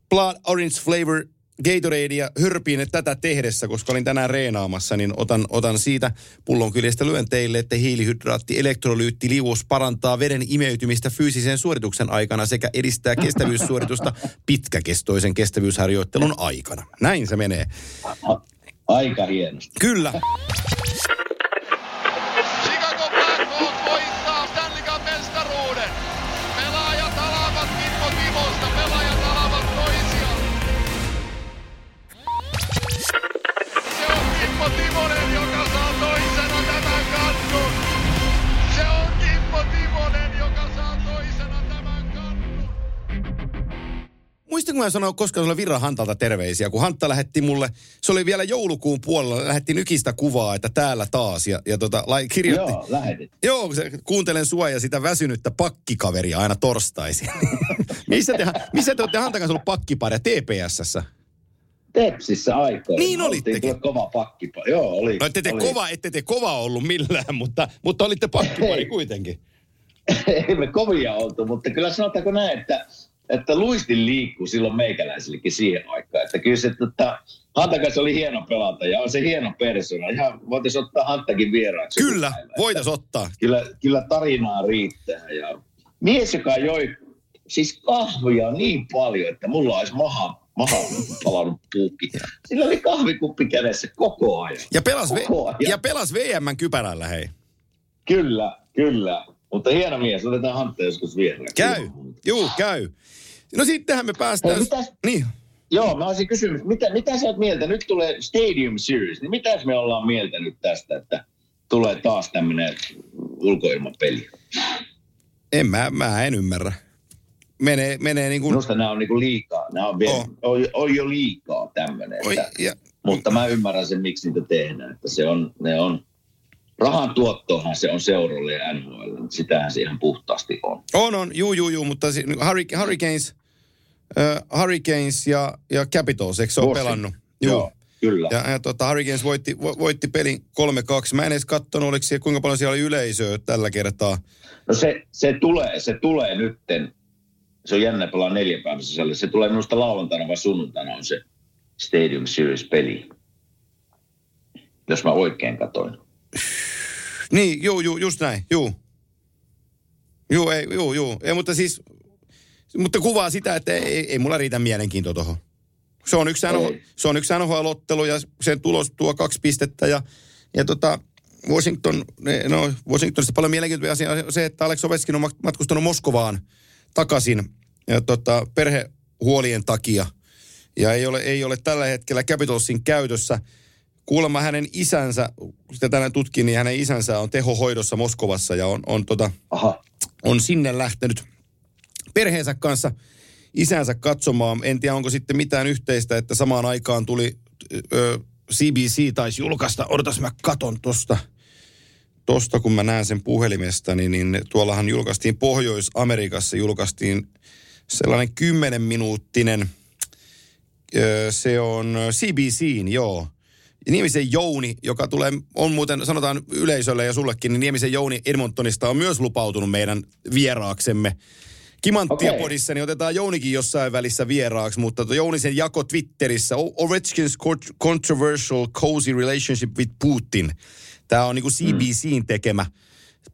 Blood Orange Flavor Gatoradea hörpiin tätä tehdessä, koska olin tänään reenaamassa, niin otan, otan siitä pullon kyljestä lyön teille, että hiilihydraatti, elektrolyytti, liuos parantaa veden imeytymistä fyysisen suorituksen aikana sekä edistää kestävyyssuoritusta pitkäkestoisen kestävyysharjoittelun aikana. Näin se menee. Aika hienosti. Kyllä. Muistanko mä sanoa koskaan sulle Virra Hantalta terveisiä, kun Hantta lähetti mulle, se oli vielä joulukuun puolella, lähetti nykistä kuvaa, että täällä taas, ja, ja tota, lai, kirjoitti, Joo, lähetit. Joo, kun se, kuuntelen sua ja sitä väsynyttä pakkikaveria aina torstaisin. missä, te, missä te olette Hantan kanssa ollut pakkiparia? TPSssä? Tepsissä aikaa. Niin olittekin. Kova pakkipa. Joo, oli. No ette te, oli. kova, ette te kova ollut millään, mutta, mutta olitte pakkipari kuitenkin. Ei me kovia oltu, mutta kyllä sanotaanko näin, että, että luistin liikkuu silloin meikäläisillekin siihen aikaan. Että kyllä se, että Hanta kanssa oli hieno pelata ja on se hieno persona. Ihan voitaisiin ottaa Hanttakin vieraaksi. Kyllä, joku päivä. voitais ottaa. Kyllä, kyllä tarinaa riittää. Ja mies, joka joi siis kahvia niin paljon, että mulla olisi maha, maha palannut puukki. Sillä oli kahvikuppi kädessä koko ajan. Ja pelas, v- Koko ajan. ja pelas VMn kypärällä, hei. Kyllä, kyllä. Mutta hieno mies, otetaan Hantta joskus vieraaksi. Käy, juu, käy. No sittenhän me päästään... Hei, mitäs- Niin, Joo, mä olisin kysynyt, mitä, mitä sä oot mieltä? Nyt tulee Stadium Series, niin mitä me ollaan mieltä nyt tästä, että tulee taas tämmöinen ulkoilmapeli? en mä, mä en ymmärrä. Menee, menee niin kuin... Minusta nämä on niinku liikaa. Nämä on, vielä, Oh. on, on jo liikaa tämmöinen. Oi, Että, ja, mutta mä ymmärrän sen, miksi niitä tehdään. Että se on, ne on, rahan tuottohan se on seuralle ja NHL. Sitähän se ihan puhtaasti on. On, on, juu, juu, juu, mutta si- Hurri- Hurricanes, uh, Hurricanes ja, ja Capitals, eikö se ole pelannut? Joo, kyllä. Ja, ja tota, Hurricanes voitti, vo, voitti pelin 3-2. Mä en edes katsonut, oliko siellä, kuinka paljon siellä oli yleisöä tällä kertaa. No se, se, tulee, se tulee nytten. Se on jännä pelaa neljä päivän sisällä. Se tulee minusta lauantaina vai sunnuntaina on se Stadium Series-peli. Jos mä oikein katoin. Niin, juu, juu, just näin, juu. Juu, ei, juu, juu. Ei, mutta siis, mutta kuvaa sitä, että ei, ei mulla riitä mielenkiintoa tuohon. Se on yksi, Ei. se on yksi NHL-ottelu ja sen tulos tuo kaksi pistettä ja, ja tota, Washington, no Washingtonista paljon mielenkiintoista asia on se, että Alex Ovechkin on mat- matkustanut Moskovaan takaisin ja tota, perhehuolien takia. Ja ei ole, ei ole tällä hetkellä Capitalsin käytössä. Kuulemma hänen isänsä, sitä tänään tutkin, niin hänen isänsä on tehohoidossa Moskovassa ja on, on, tota, Aha, on sinne lähtenyt perheensä kanssa isänsä katsomaan. En tiedä, onko sitten mitään yhteistä, että samaan aikaan tuli ö, CBC taisi julkaista. Odotas, mä katon tosta, tosta kun mä näen sen puhelimesta, niin, niin tuollahan julkaistiin Pohjois-Amerikassa, julkaistiin sellainen 10 minuuttinen, ö, se on CBCin, joo. Niemisen Jouni, joka tulee, on muuten, sanotaan yleisölle ja sullekin, niin Niemisen Jouni Edmontonista on myös lupautunut meidän vieraaksemme. Kimanttia Okei. podissa, niin otetaan Jounikin jossain välissä vieraaksi, mutta Jounisen jako Twitterissä, Ovechkin's co- controversial cozy relationship with Putin. Tämä on niinku CBCin tekemä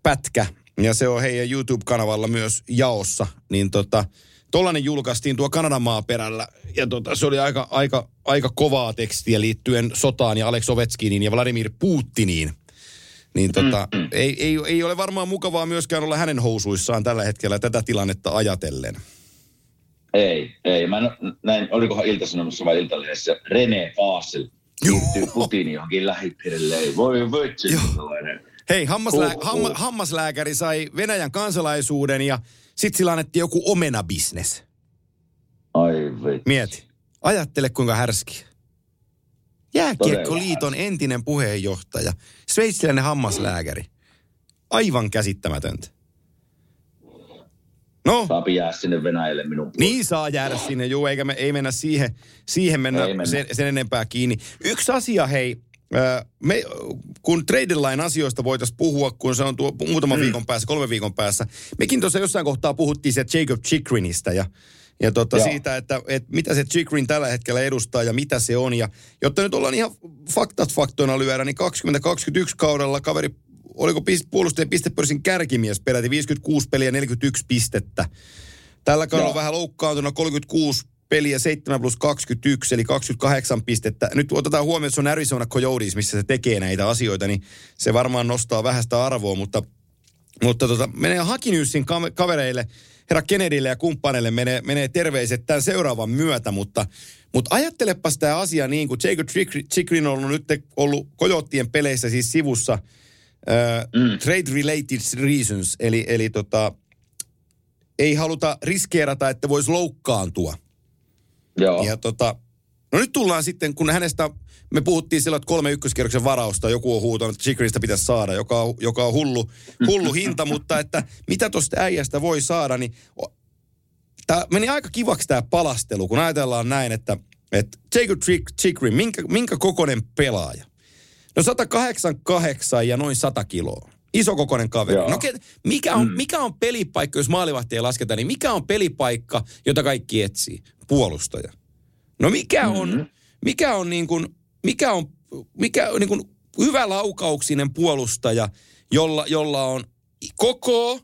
pätkä, ja se on heidän YouTube-kanavalla myös jaossa, niin tota, tollanen julkaistiin tuo Kanadan maaperällä, ja tota, se oli aika, aika, aika kovaa tekstiä liittyen sotaan ja Alex Ovechkiniin ja Vladimir Putiniin. Niin tota, Mm, ei, ei, ei ole varmaan mukavaa myöskään olla hänen housuissaan tällä hetkellä tätä tilannetta ajatellen. ei, ei. Mä en, näin, olikohan Ilta-Sanomassa vai Iltalehdessä, René Paasel liittyy Putinin johonkin lähipiirille. Ei Voi vitsi, sellainen. Hei, hammaslää, Huh, hamma, huh. hammaslääkäri sai Venäjän kansalaisuuden ja sit sillä annettiin joku omenabisnes. Ai vitsi. Mieti. Ajattele kuinka härski. Jääkiekkoliiton entinen puheenjohtaja, sveitsiläinen hammaslääkäri. Aivan käsittämätöntä. No, Saapi jää sinne Venäjälle minun puolesta. niin saa jäädä sinne, juu, eikä me, ei mennä siihen, siihen mennä, mennä. Sen, sen enempää kiinni. Yksi asia, hei, me, kun trade line asioista voitaisiin puhua, kun se on tuo muutaman mm. viikon päässä, kolme viikon päässä. Mekin tuossa jossain kohtaa puhuttiin se Jacob Chikrinistä ja, ja tota Joo. siitä, että, että mitä se Chikrin tällä hetkellä edustaa ja mitä se on. Ja jotta nyt ollaan ihan faktat faktoina lyödä, niin 2021 kaudella kaveri, oliko pist, puolustajien pistepörssin kärkimies peräti 56 peliä 41 pistettä. Tällä kaudella Joo. vähän loukkaantuna 36 peliä 7 plus 21, eli 28 pistettä. Nyt otetaan huomioon, että se on Arizona Coyotes, missä se tekee näitä asioita, niin se varmaan nostaa vähän sitä arvoa, mutta, mutta tota, menee Hakinyssin kam- kavereille, herra Kennedylle ja kumppaneille menee, menee terveiset tämän seuraavan myötä, mutta, mutta ajattelepas tämä asia niin, kuin Jacob Chikrin- on ollut nyt ollut Coyotien peleissä siis sivussa äh, Mm. trade-related reasons, eli, eli tota, ei haluta riskeerata, että voisi loukkaantua. Joo. Ja tota, no nyt tullaan sitten, kun hänestä, me puhuttiin silloin, että kolme ykköskierroksen varausta, joku on huutanut, että Chikrista pitäisi saada, joka on, joka on hullu, hullu hinta, mutta että mitä tuosta äijästä voi saada, niin tämä meni aika kivaksi tämä palastelu, kun ajatellaan näin, että, että Jacob Chikrin, minkä, minkä kokoinen pelaaja? No 188 ja noin 100 kiloa. Iso kokoinen kaveri. Joo. No mikä on, mikä on pelipaikka, jos maalivahtia lasketaan, niin mikä on pelipaikka, jota kaikki etsii? Puolustaja. No mikä on, Mhm. mikä on niin kuin, mikä on, mikä on niin kuin hyvä laukauksinen puolustaja, jolla, jolla on koko,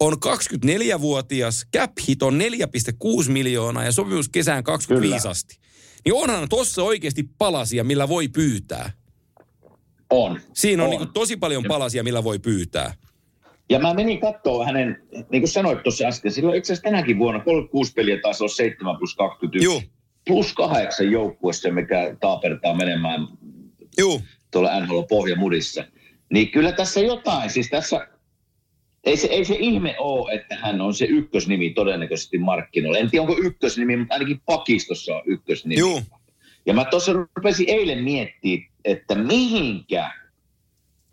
on 24-vuotias, cap hit on 4,6 miljoonaa ja sopimus kesään 25 Kyllä. asti. Niin onhan tuossa oikeasti palasia, millä voi pyytää. On. Siinä on, On. Niin kuin tosi paljon palasia, millä voi pyytää. Ja mä menin katsoa hänen, niin kuin sanoit tuossa äsken, silloin itse asiassa tänäkin vuonna 36 peliä taas on 7 plus 21. Juu, Plus kahdeksan joukkuessa, mikä taapertaa menemään juu. tuolla NHL-pohjamudissa. Niin kyllä tässä jotain, siis tässä, ei se, ei se ihme ole, että hän on se ykkösnimi todennäköisesti markkinoilla. En tiedä, onko ykkösnimi, mutta ainakin pakistossa on ykkösnimi. Juu. Ja mä tuossa rupesin eilen miettimään, että mihinkä,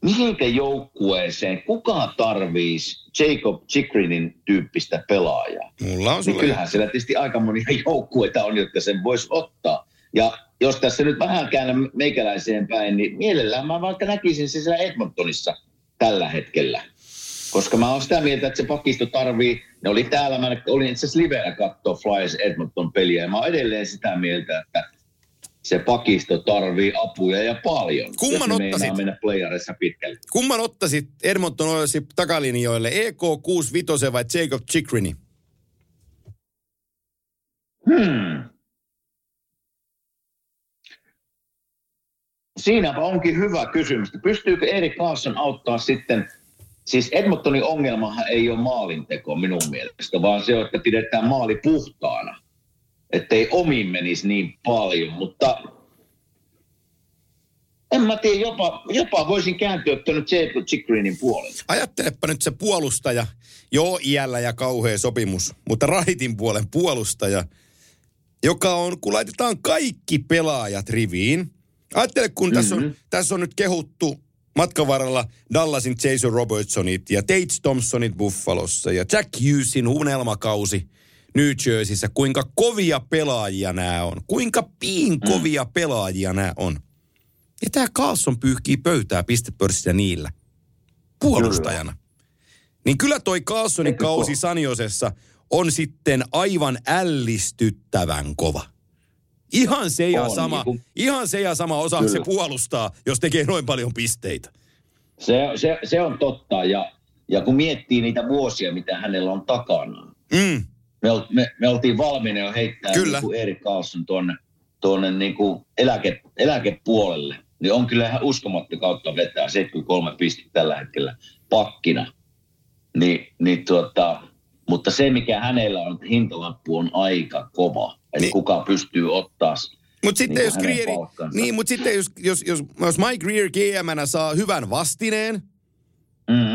mihinkä joukkueeseen kuka tarvisi Jacob Chikrinin tyyppistä pelaajaa. Mulla on Niin kyllähän siellä tietysti aika monia joukkueita on, jotka sen voisi ottaa. Ja jos tässä nyt vähän käännän meikäläiseen päin, niin mielellään mä vaikka näkisin se siellä Edmontonissa tällä hetkellä. Koska mä oon sitä mieltä, että se pakisto tarvii, ne oli täällä, mä olin itse asiassa livenä katsoa Flyers Edmonton peliä, ja mä oon edelleen sitä mieltä, että se pakisto tarvii apuja ja paljon. Kumman jos ottaisit? mennä playerissa pitkälle. Kumman ottaisit Edmonton Oilsi takalinjoille, EK 65 vai Jacob Chikrini? Hmm. Siinäpä onkin hyvä kysymys. Pystyykö Erik Karlsson auttaa sitten, siis Edmontonin ongelmahan ei ole maalinteko minun mielestä, vaan se on, että pidetään maali puhtaana. Ettei omiin menisi niin paljon, mutta en mä tiedä, jopa, jopa voisin kääntyä tuonne Jacob Chikrinin puolelle. Ajattelepa nyt se puolustaja, joo iällä ja kauhea sopimus, mutta raitin puolen puolustaja, joka on, kun laitetaan kaikki pelaajat riviin. Ajattele, kun mm-hmm. tässä, on, tässä on nyt kehuttu matkan varrella Dallasin Jason Robertsonit ja Tate Thompsonit Buffalossa ja Jack Hughesin unelmakausi New Jerseyssä, kuinka kovia pelaajia nämä on. Kuinka piin kovia pelaajia nämä on. Ja tämä Carlson pyyhkii pöytää pistepörssissä niillä puolustajana. Niin kyllä toi Carlsonin kausi? Saniosessa on sitten aivan ällistyttävän kova. Ihan se ja On, sama, niin kuin- ihan se ja sama osaa se Kyllä. puolustaa, jos tekee noin paljon pisteitä. Se, se, se on totta ja, ja kun miettii niitä vuosia, mitä hänellä on takana, Mm. Me, me, me oltiin valmiina jo heittää Kyllä. niin Erik Karlsson tuonne, tuonne niin kuin eläke, eläkepuolelle. Niin on kyllä ihan uskomatta kautta vetää 73 pistettä tällä hetkellä pakkina. Ni, niin tuota, mutta se, mikä hänellä on, hintalappu on aika kova. Että Niin. niin. kuka pystyy ottaa Mutta sitten Niin jos Greeri, palkkansa. niin, mutta sitten jos, jos, jos, jos Mike Greer GM saa hyvän vastineen,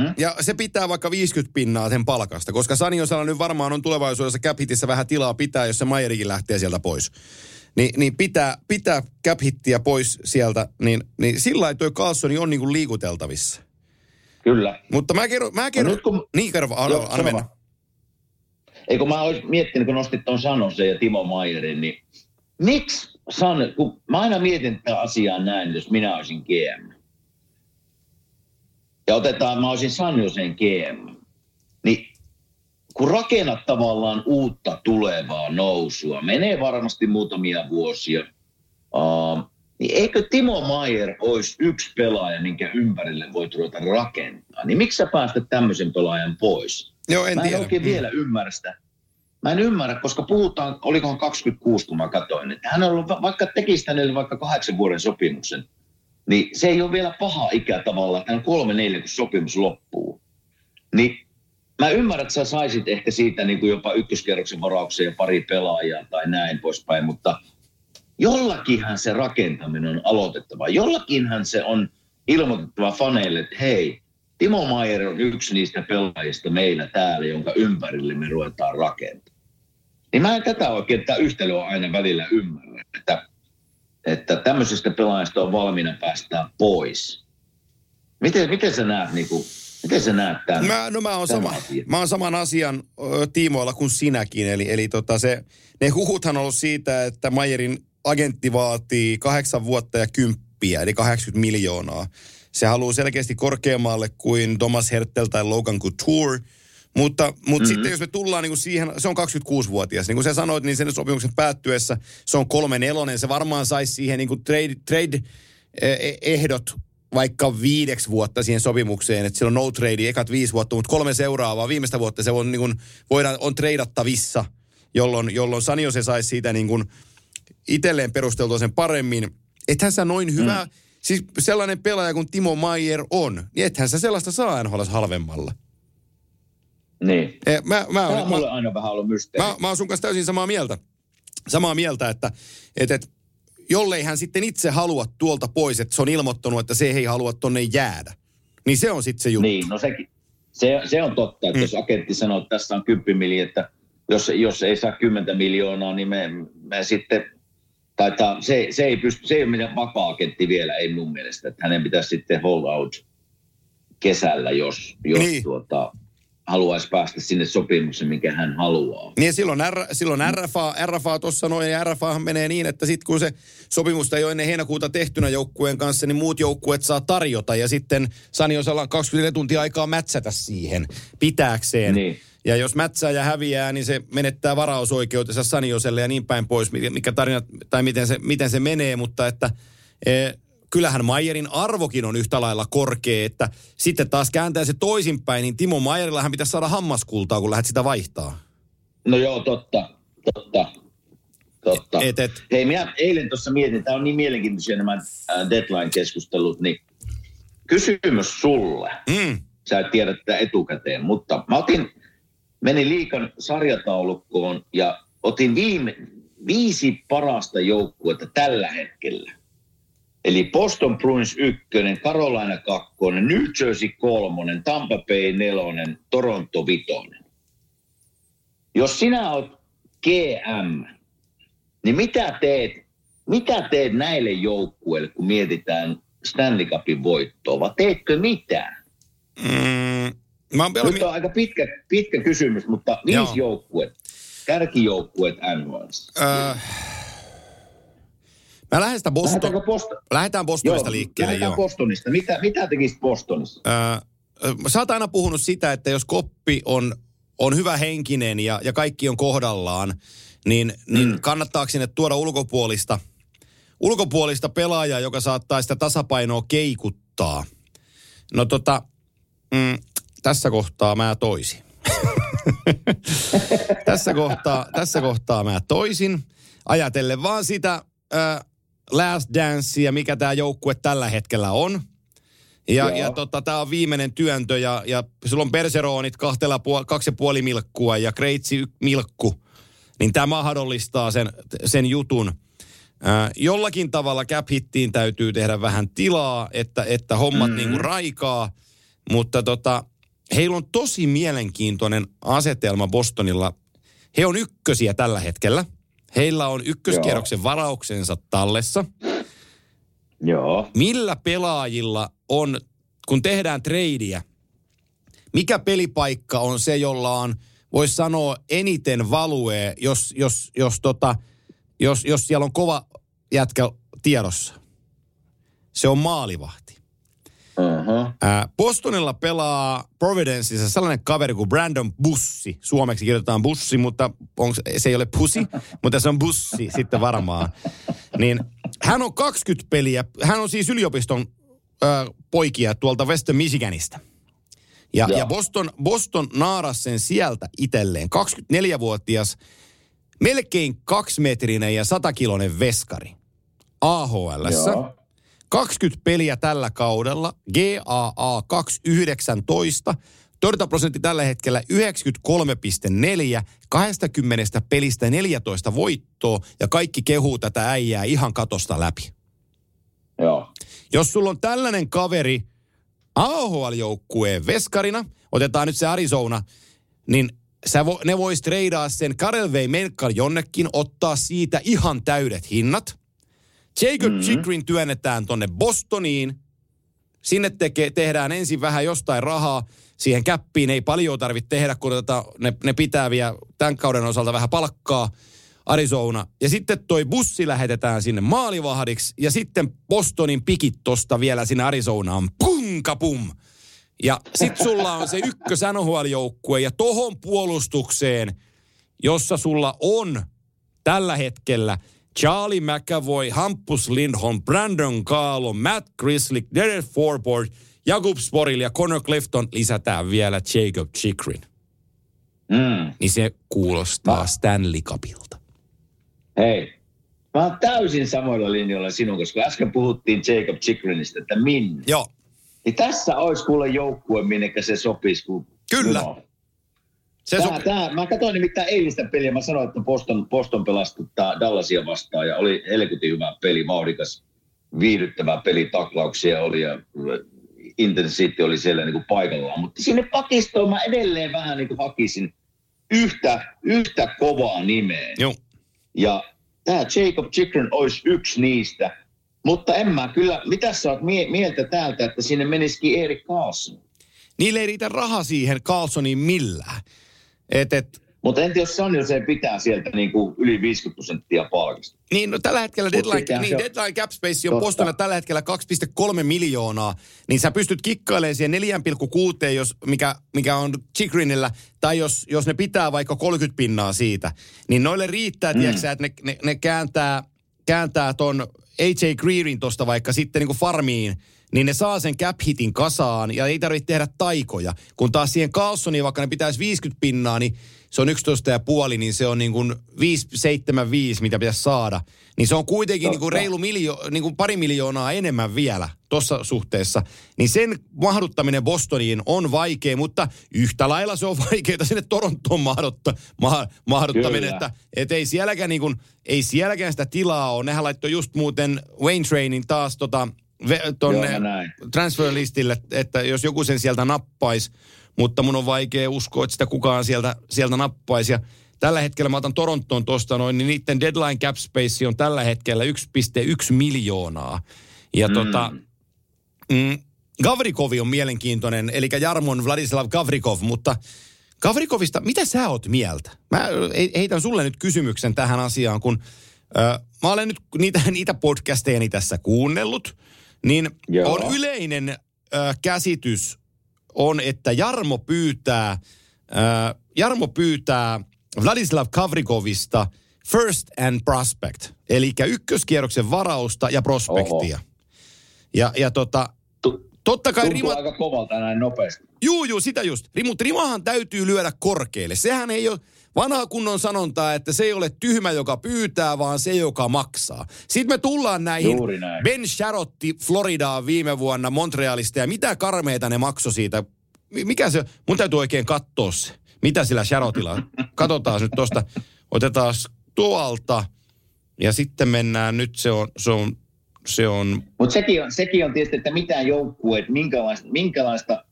mm-hmm. ja se pitää vaikka 50 pinnaa sen palkasta, koska Saniosella nyt varmaan on tulevaisuudessa cap vähän tilaa pitää, jos se Mayerikin lähtee sieltä pois. Ni, niin pitää, pitää cap pois sieltä, niin, niin sillä lailla toi Carlsoni on niinku liikuteltavissa. Kyllä. Mutta mä kerron, mä kerron, nyt kun- niin kerro, anna, Joo, anna mennä. Eikö mä olisin miettinyt, kun nostit tuon Sanosen ja Timo Mayerin, niin miksi San, kun mä aina mietin tätä asiaa näin, jos minä olisin GM. Ja otetaan, mä olisin Sanjosen GM. Niin kun rakennat tavallaan uutta tulevaa nousua, menee varmasti muutamia vuosia, uh, niin eikö Timo Maier olisi yksi pelaaja, minkä ympärille voit ruveta rakentaa? Niin miksi sä päästät tämmöisen pelaajan pois? Joo, en mä en tiedä. oikein Mm. vielä ymmärrä sitä. Mä en ymmärrä, koska puhutaan, olikohan 26, kun mä katsoin, että hän on ollut, va- vaikka tekisi hänelle vaikka kahdeksan vuoden sopimuksen, niin se ei ole vielä paha ikä tavallaan, että on kolme neljä, kun sopimus loppuu. Niin mä ymmärrän, että sä saisit ehkä siitä niin kuin jopa ykköskerroksen varauksen ja pari pelaajaa tai näin poispäin, mutta jollakinhan se rakentaminen on aloitettava. Jollakinhan se on ilmoitettava faneille, että hei, Timo Maier on yksi niistä pelaajista meillä täällä, jonka ympärille me ruvetaan rakentamaan. Niin mä en tätä oikein, tätä yhtälöä aina välillä ymmärrä, että, tämmöisestä pelaajasta on valmiina päästää pois. Miten, miten sä näet, niin kuin, miten sä näet tämän? Mä, no mä oon, sama, asia. mä oon saman asian ö, tiimoilla kuin sinäkin. Eli, eli tota se, ne huhuthan on ollut siitä, että Mayerin agentti vaatii kahdeksan vuotta ja kymppiä, eli 80 miljoonaa. Se haluaa selkeästi korkeammalle kuin Thomas Hertel tai Logan Couture. Mutta, mutta mm-hmm. sitten jos me tullaan niin kuin siihen, se on 26-vuotias. Niin kuin sä sanoit, niin sen sopimuksen päättyessä se on kolme nelonen. Se varmaan saisi siihen niin kuin trade, trade eh, ehdot vaikka viideksi vuotta siihen sopimukseen, että sillä on no trade ekat viisi vuotta, mutta kolme seuraavaa, viimeistä vuotta se on, niin kuin, voidaan, on treidattavissa, jolloin, jolloin Sanio se saisi siitä niin kuin itselleen perusteltua sen paremmin. Ethän sä noin hyvä, mm. siis sellainen pelaaja kuin Timo Maier on, niin ethän sä sellaista saa NHL halvemmalla. Niin. Eh, Mä, mä, Tämä mä, on mulle aina vähän ollut mysteeri. Mä, mä oon sun kanssa täysin samaa mieltä. Samaa mieltä, että, että, että jollei hän sitten itse halua tuolta pois, että se on ilmoittanut, että se ei halua tonne jäädä. Niin se on sitten se juttu. Niin, no sekin. Se, se on totta, että Mm. jos agentti sanoo, että tässä on 10 miljoonaa, että jos, jos ei saa 10 miljoonaa, niin me, me sitten taitaa, se, se, ei pysty, se ei ole meidän vapaa-agentti vielä, ei mun mielestä. Että hänen pitäisi sitten hold out kesällä, jos, jos niin. tuota, haluaisi päästä sinne sopimuksen, minkä hän haluaa. Niin silloin, R, silloin RFA, RFA tuossa noin, ja RFAhan menee niin, että sitten kun se sopimusta ei ole ennen heinäkuuta tehtynä joukkueen kanssa, niin muut joukkueet saa tarjota, ja sitten Saniosella on 24 tuntia aikaa mätsätä siihen pitääkseen. Niin. Ja jos mätsää ja häviää, niin se menettää varausoikeutensa Sanioselle ja niin päin pois, mikä- tarina, tai miten se, miten se menee, mutta että e, kyllähän Mayerin arvokin on yhtä lailla korkea, että sitten taas kääntää se toisinpäin, niin Timo Mayerillahan pitäisi saada hammaskultaa, kun lähdet sitä vaihtaa. No joo, totta, totta, totta. Et, et, Hei, minä eilen tuossa mietin, tämä on niin mielenkiintoisia nämä äh, deadline-keskustelut, niin kysymys sulle. mm, Sä et tiedä tätä etukäteen, mutta mä otin, menin liikan sarjataulukkoon ja otin viime, viisi parasta joukkuetta tällä hetkellä. Eli Boston Bruins 1, Carolina 2, New Jersey 3, Tampa Bay 4, Toronto 5. Jos sinä oot GM, niin mitä teet, mitä teet näille joukkueille, kun mietitään Stanley Cupin voittoa, vai teetkö mitään? mm, mä oon Nyt on aika pitkä, pitkä kysymys, mutta viisi joukkuet, kärkijoukkuet NHL. äh, mä lähden sitä Boston, Lähdetäänkö Boston? lähdetään Bostonista Joo, liikkeelle, lähdetään joo. Bostonista. Mitä, mitä tekisit Bostonissa? Äh, sä oot aina puhunut sitä, että jos koppi on, on hyvä henkinen ja, ja kaikki on kohdallaan, niin, niin Mm. kannattaako sinne tuoda ulkopuolista, ulkopuolista pelaajaa, joka saattaa sitä tasapainoa keikuttaa? No tota, mm, tässä kohtaa mä toisin. tässä, kohtaa, tässä kohtaa mä toisin. Ajatellen vaan sitä äh, last dancea, mikä tämä joukkue tällä hetkellä on. Ja, Joo. ja tota, tämä on viimeinen työntö ja, ja sulla on perseroonit kahtela puol- kaksi ja puoli milkkua ja kreitsi milkku. Niin tämä mahdollistaa sen, sen jutun. Ää, jollakin tavalla cap hittiin täytyy tehdä vähän tilaa, että, että hommat mm-hmm. niinku raikaa. Mutta tota, heillä on tosi mielenkiintoinen asetelma Bostonilla. He on ykkösiä tällä hetkellä. Heillä on ykköskierroksen varauksensa tallessa Joo. millä pelaajilla on, kun tehdään treidiä, mikä pelipaikka on se, jolla on, voisi sanoa, eniten value, jos, jos, jos, tota, jos, jos siellä on kova jätkä tiedossa. Se on maalivahti. Uh-huh. Bostonilla pelaa Providenceissa sellainen kaveri kuin Brandon Bussi. Suomeksi kirjoitetaan Bussi, mutta onks, se ei ole pusi, mutta se on Bussi sitten varmaan. Niin hän on 20 peliä, hän on siis yliopiston ää, poikia tuolta Western Michiganista. Ja, Joo. ja Boston, Boston naaras sen sieltä itselleen. 24-vuotias, melkein kaksimetrinen ja satakiloinen veskari. AHLssä. Joo. 20 peliä tällä kaudella, GAA 219, torjuntaprosentti tällä hetkellä 93,4, 20 pelistä 14 voittoa ja kaikki kehuu tätä äijää ihan katosta läpi. Joo. Jos sulla on tällainen kaveri AHL-joukkueen veskarina, otetaan nyt se Arizona, niin sä vo, ne vois treidaa sen Karel Vei Melkar jonnekin, ottaa siitä ihan täydet hinnat. Jacob mm-hmm. Chikrin työnnetään tonne Bostoniin. Sinne teke, tehdään ensin vähän jostain rahaa. Siihen käppiin ei paljon tarvitse tehdä, kun tota, ne, ne pitää vielä tämän kauden osalta vähän palkkaa. Arizona. Ja sitten toi bussi lähetetään sinne maalivahdiksi. Ja sitten Bostonin pikit tosta vielä sinne Arizonaan. Pum kapum. Ja sit sulla on se ykkös NHL-joukkue ja tohon puolustukseen, jossa sulla on tällä hetkellä Charlie McAvoy, Hampus Lindholm, Brandon Carlo, Matt Grizzly, Derek Forbort, Jakub Sporil ja Connor Clifton lisätään vielä Jacob Chikrin. Mm. Niin se kuulostaa Mä- Stanley Cupilta. Hei, mä oon täysin samoilla linjoilla sinun, koska äsken puhuttiin Jacob Chikrinista, että minne. Joo, Niin tässä olisi kuule joukkue, minnekä se sopisi. Kun Kyllä. No. Se Tää, sopii. tää, mä katsoin nimittäin eilistä peliä. Mä sanoin, että Boston, Boston pelasi tota Dallasia vastaan ja oli helkutin hyvä peli, vauhdikas, viihdyttävä peli, taklauksia oli ja intensiteetti oli siellä niin kuin paikallaan. Mutta sinne pakistoon mä edelleen vähän niin kuin hakisin yhtä, yhtä kovaa nimeä. Joo. Ja tämä Jacob Chikrin olisi yksi niistä. Mutta en mä kyllä, mitä sä oot mie- mieltä täältä, että sinne menisikin Erik Karlsson? Niille ei riitä raha siihen Carlsoniin millään. Et, et, Mutta entä jos San Jose pitää sieltä niin kuin yli 50 prosenttia palkasta? Niin, no tällä hetkellä Mut deadline, niin, se- deadline cap space on Totta. postona tällä hetkellä 2,3 miljoonaa, niin sä pystyt kikkailemaan siihen 4,6, jos, mikä, mikä on Chikrinillä, tai jos, jos ne pitää vaikka 30 pinnaa siitä, niin noille riittää, mm. tiedätkö, että ne, ne, ne kääntää, kääntää ton AJ Greerin tosta vaikka sitten niin kuin farmiin, niin ne saa sen cap hitin kasaan ja ei tarvitse tehdä taikoja. Kun taas siihen Carlsoniin, vaikka ne pitäisi 50 pinnaa, niin se on 11 ja puoli, niin se on niin kuin 5,75, mitä pitäisi saada. Niin se on kuitenkin niin kuin Totta. reilu miljo, niin kuin pari miljoonaa enemmän vielä tuossa suhteessa. Niin sen mahduttaminen Bostoniin on vaikea, mutta yhtä lailla se on vaikeaa sinne Torontoon mahdutta, ma, mahduttaminen, Kyllä. että et ei sielläkään, niin kuin, ei sielläkään sitä tilaa ole. Nehän laittoi just muuten Wayne Trainin taas tota, tonne Joo, mä näin. transferlistille, että jos joku sen sieltä nappaisi, mutta mun on vaikea uskoa, että sitä kukaan sieltä, sieltä nappaisi. Ja tällä hetkellä mä otan Torontoon tuosta noin, niin niiden deadline cap space on tällä hetkellä 1,1 miljoonaa. Ja mm. tota, mm, Gavrikovi on mielenkiintoinen, eli Jarmon Vladislav Gavrikov, mutta Gavrikovista, mitä sä oot mieltä? Mä heitän sulle nyt kysymyksen tähän asiaan, kun ö, mä olen nyt niitä, niitä podcasteja tässä kuunnellut, niin Joo. on yleinen ö, käsitys on, että Jarmo pyytää, ö, Jarmo pyytää Vladislav Gavrikovista first and prospect, eli ykköskierroksen varausta ja prospektia. Ja, ja tota, totta kai Tuntuu Rima, aika kovalta näin nopeasti. Juu, juu, sitä just. Mutta rimahan täytyy lyödä korkealle. Sehän ei ole vanha kunnon sanontaa, että se ei ole tyhmä, joka pyytää, vaan se, joka maksaa. Sitten me tullaan näihin. Ben Sharotti Floridaan viime vuonna Montrealista ja mitä karmeita ne maksoi siitä. Mi- Mikä se, mun täytyy oikein katsoa se. Mitä sillä Sharotilla on. Katsotaan nyt tosta. Otetaan tuolta ja sitten mennään, nyt se on, se on, se on Mutta sekin on, sekin on tietysti, että mitään joukkueet, minkälaista, minkälaista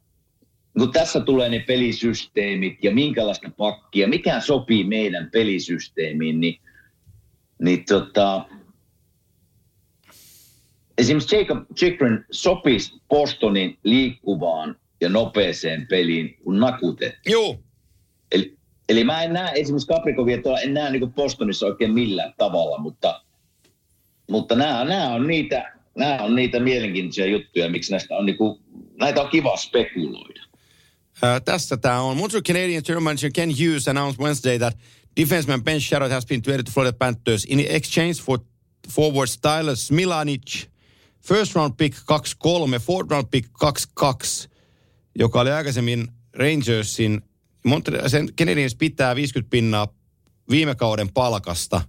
kun tässä tulee ne pelisysteemit ja minkälaista pakkia, mikä sopii meidän pelisysteemiin, niin, niin tota, esimerkiksi Jacob Chikrin sopisi Bostonin liikkuvaan ja nopeeseen peliin kuin nakute. Joo, Eli, eli mä en näe esimerkiksi Caprikovia tuolla, en näe niin Bostonissa oikein millään tavalla, mutta, mutta nämä, nämä, on niitä, nämä on niitä mielenkiintoisia juttuja, miksi näistä on niin kuin, näitä on kiva spekuloida. Uh, tässä tämä on. Montreal Canadiens general manager Ken Hughes announced Wednesday that defenseman Ben Sherrod has been traded to Florida Panthers in exchange for forward Stylus Milanic, first round pick 2-3, fourth round pick 2-2, joka oli aikaisemmin Rangersin. Montreal, sen Canadiens pitää 50 pinnaa viime kauden palkasta.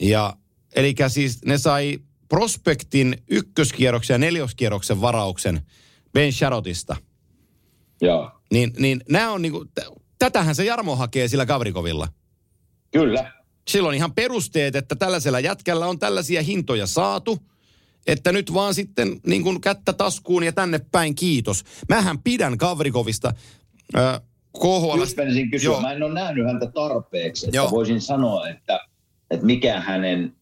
Ja, eli siis ne sai prospektin ykköskierroksen ja neljoskierroksen varauksen Ben Sherrodista. Joo, Niin, niin nämä on niinku, tätähän se Jarmo hakee sillä Gavrikovilla. kyllä. Silloin ihan perusteet, että tällaisella jätkällä on tällaisia hintoja saatu, että nyt vaan sitten niin kuin kättä taskuun ja tänne päin kiitos. Mähän pidän Gavrikovista. Äh, KHL, Just kysyä, Joo. mä en ole nähnyt häntä tarpeeksi, että Joo. voisin sanoa, että, että mikä hänen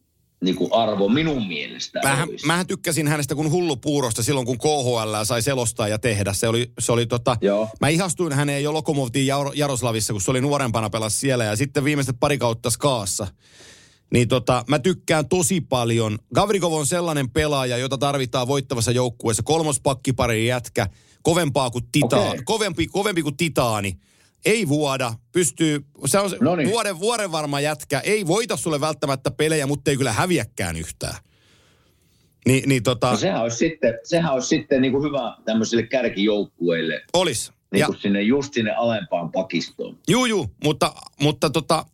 niin kuin arvo minun mielestä Mähän, olisi. mähän tykkäsin hänestä kuin hullu puurosta silloin, kun KHL sai selostaa ja tehdä. Se oli, se oli tota, Joo. mä ihastuin häneen jo Lokomovtiin Jaro- Jaroslavissa, kun se oli nuorempana pelas siellä ja sitten viimeiset pari kautta Skaassa. Niin tota, mä tykkään tosi paljon. Gavrikov on sellainen pelaaja, jota tarvitaan voittavassa joukkueessa. Kolmospakkipari jätkä, kovempaa kuin titaani. Okei. Kovempi, kovempi kuin titaani. Ei vuoda, pystyy, se on Noniin. vuoden, vuoden varma jätkä. Ei voita sulle välttämättä pelejä, mutta ei kyllä häviäkään yhtään. Ni, niin tota, No sehän olisi sitten, sehän olisi sitten niin kuin hyvä tämmöisille kärkijoukkueille, olis. niin Ja, sinne, just sinne alempaan pakistoon. juu, juu, mutta, mutta tota,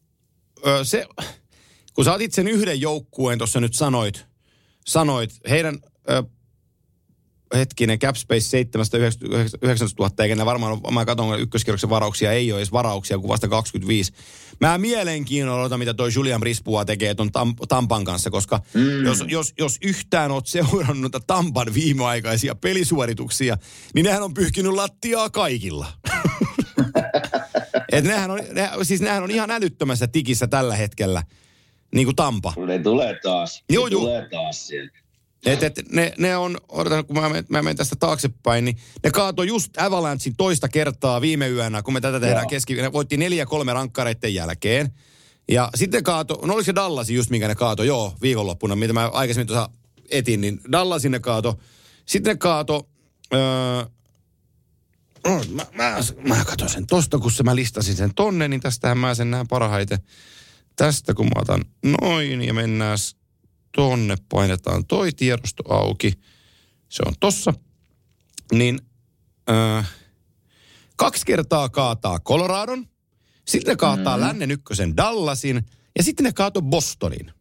se, kun sä otit sen yhden joukkueen tuossa nyt sanoit, sanoit, heidän hetkinen, cap space 7 19 000, eikä ne varmaan, mä katson ykköskierroksen varauksia, ei ole edes varauksia kuin vasta 25. Mä mielenkiinnolla odotan, mitä toi Julian Rispua tekee ton Tam- Tampan kanssa, koska mm. jos, jos, jos yhtään oot seurannut Tampan viimeaikaisia pelisuorituksia, niin nehän on pyyhkinyt lattiaa kaikilla. Et nehän on, ne, siis nehän on ihan älyttömässä tikissä tällä hetkellä. niin kuin Tampa. Ne tulee taas. Joo, ne joo. tulee taas sieltä. Et, et, ne, ne on, odotan, kun mä menen, mä menen tästä taaksepäin, niin ne kaatoi just Avalanchein toista kertaa viime yönä, kun me tätä tehdään keski... Ne voitti neljä kolme rankkareiden jälkeen. Ja sitten kaato, no oliko se Dallasi just, minkä ne kaato, joo, viikonloppuna, mitä mä aikaisemmin tuossa etin, niin Dallasin ne kaato. Sitten ne kaato, öö, oh, mä, mä, mä katson sen tosta, kun se mä listasin sen tonne, niin tästähän mä sen näen parhaiten. Tästä kun mä otan noin ja mennään tonne, painetaan toi tiedosto auki. Se on tossa. Niin öö, kaksi kertaa kaataa Coloradon, sitten ne kaataa mm. lännen ykkösen Dallasin ja sitten ne kaato Bostonin.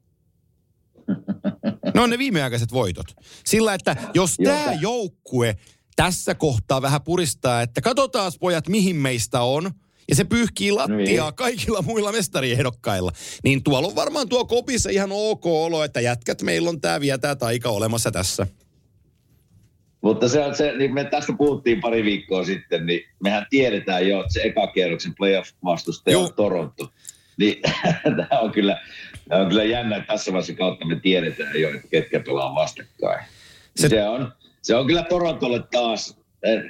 Ne on ne viimeaikaiset voitot. Sillä, että jos tämä joukkue tässä kohtaa vähän puristaa, että katsotaan pojat mihin meistä on, ja se pyyhkii lattiaa Niin. kaikilla muilla mestariehdokkailla, niin tuolla on varmaan tuo kopissa ihan ok olo, että jätkät meillä on tämä vielä tämä taika olemassa tässä. Mutta se on se, niin me tästä puhuttiin pari viikkoa sitten, niin mehän tiedetään jo, että se eka kierroksen playoff-vastustaja on Toronto. Niin tämä on kyllä, tämä on kyllä jännä, että tässä vaiheessa kautta me tiedetään jo, että ketkä pelaa vastakkain. Se- Se, on, se on kyllä Torontolle taas,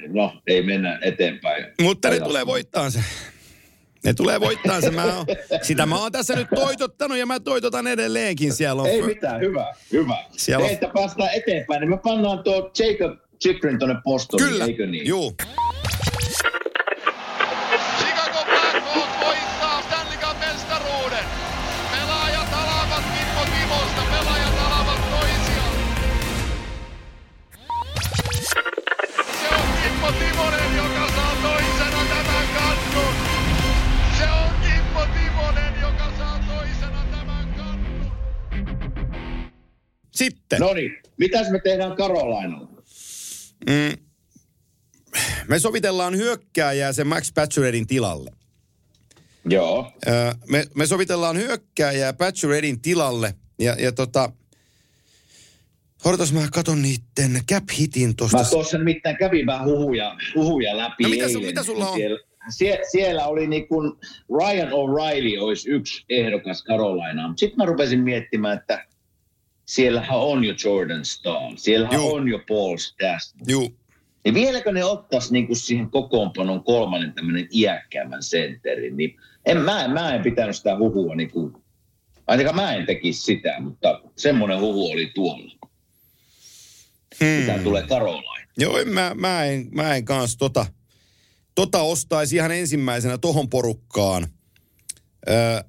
no ei mennä eteenpäin. Mutta ne tulee voittaa se. Ne tulee voittaa se. Mä oon, sitä mä oon tässä nyt toitottanut ja mä toitotan edelleenkin. Siellä on Ei mitään, hyvä, hyvä. Siellä on- Että päästään eteenpäin, niin me pannaan tuo Jacob Chikrin tuonne postoniin, Kyllä, eikö niin? juu. Sitten. No niin, mitäs me tehdään Karolainalla? Mm, me sovitellaan hyökkääjää sen Max Pacioretin tilalle. Joo. Öö, me, me sovitellaan hyökkääjää Pachuredin tilalle. Ja, ja tota... Odotas, mä katon niitten cap hitin tosta. Mä tuossa nimittäin kävin vähän huhuja, huhuja läpi No mitä su- eilen. mitä sulla on? Siellä, sie, siellä oli niin kuin Ryan O'Reilly olisi yksi ehdokas Carolinaan. Sitten mä rupesin miettimään, että siellähän on jo Jordan Stahl, siellähän Juu. on jo Paul Stastny. Juu. Niin vieläkö ne ottaisi niin kuin siihen kokoonpanon kolmannen tämmöinen iäkkäämmän sentterin, niin en, mä, mä en pitänyt sitä huhua niin kuin, ainakaan mä en tekisi sitä, mutta semmoinen huhu oli tuolla, mitä Hmm. tulee Karolain. Joo, en, mä, mä, en, mä en kans tota, tota ostaisi ihan ensimmäisenä tohon porukkaan. Öö,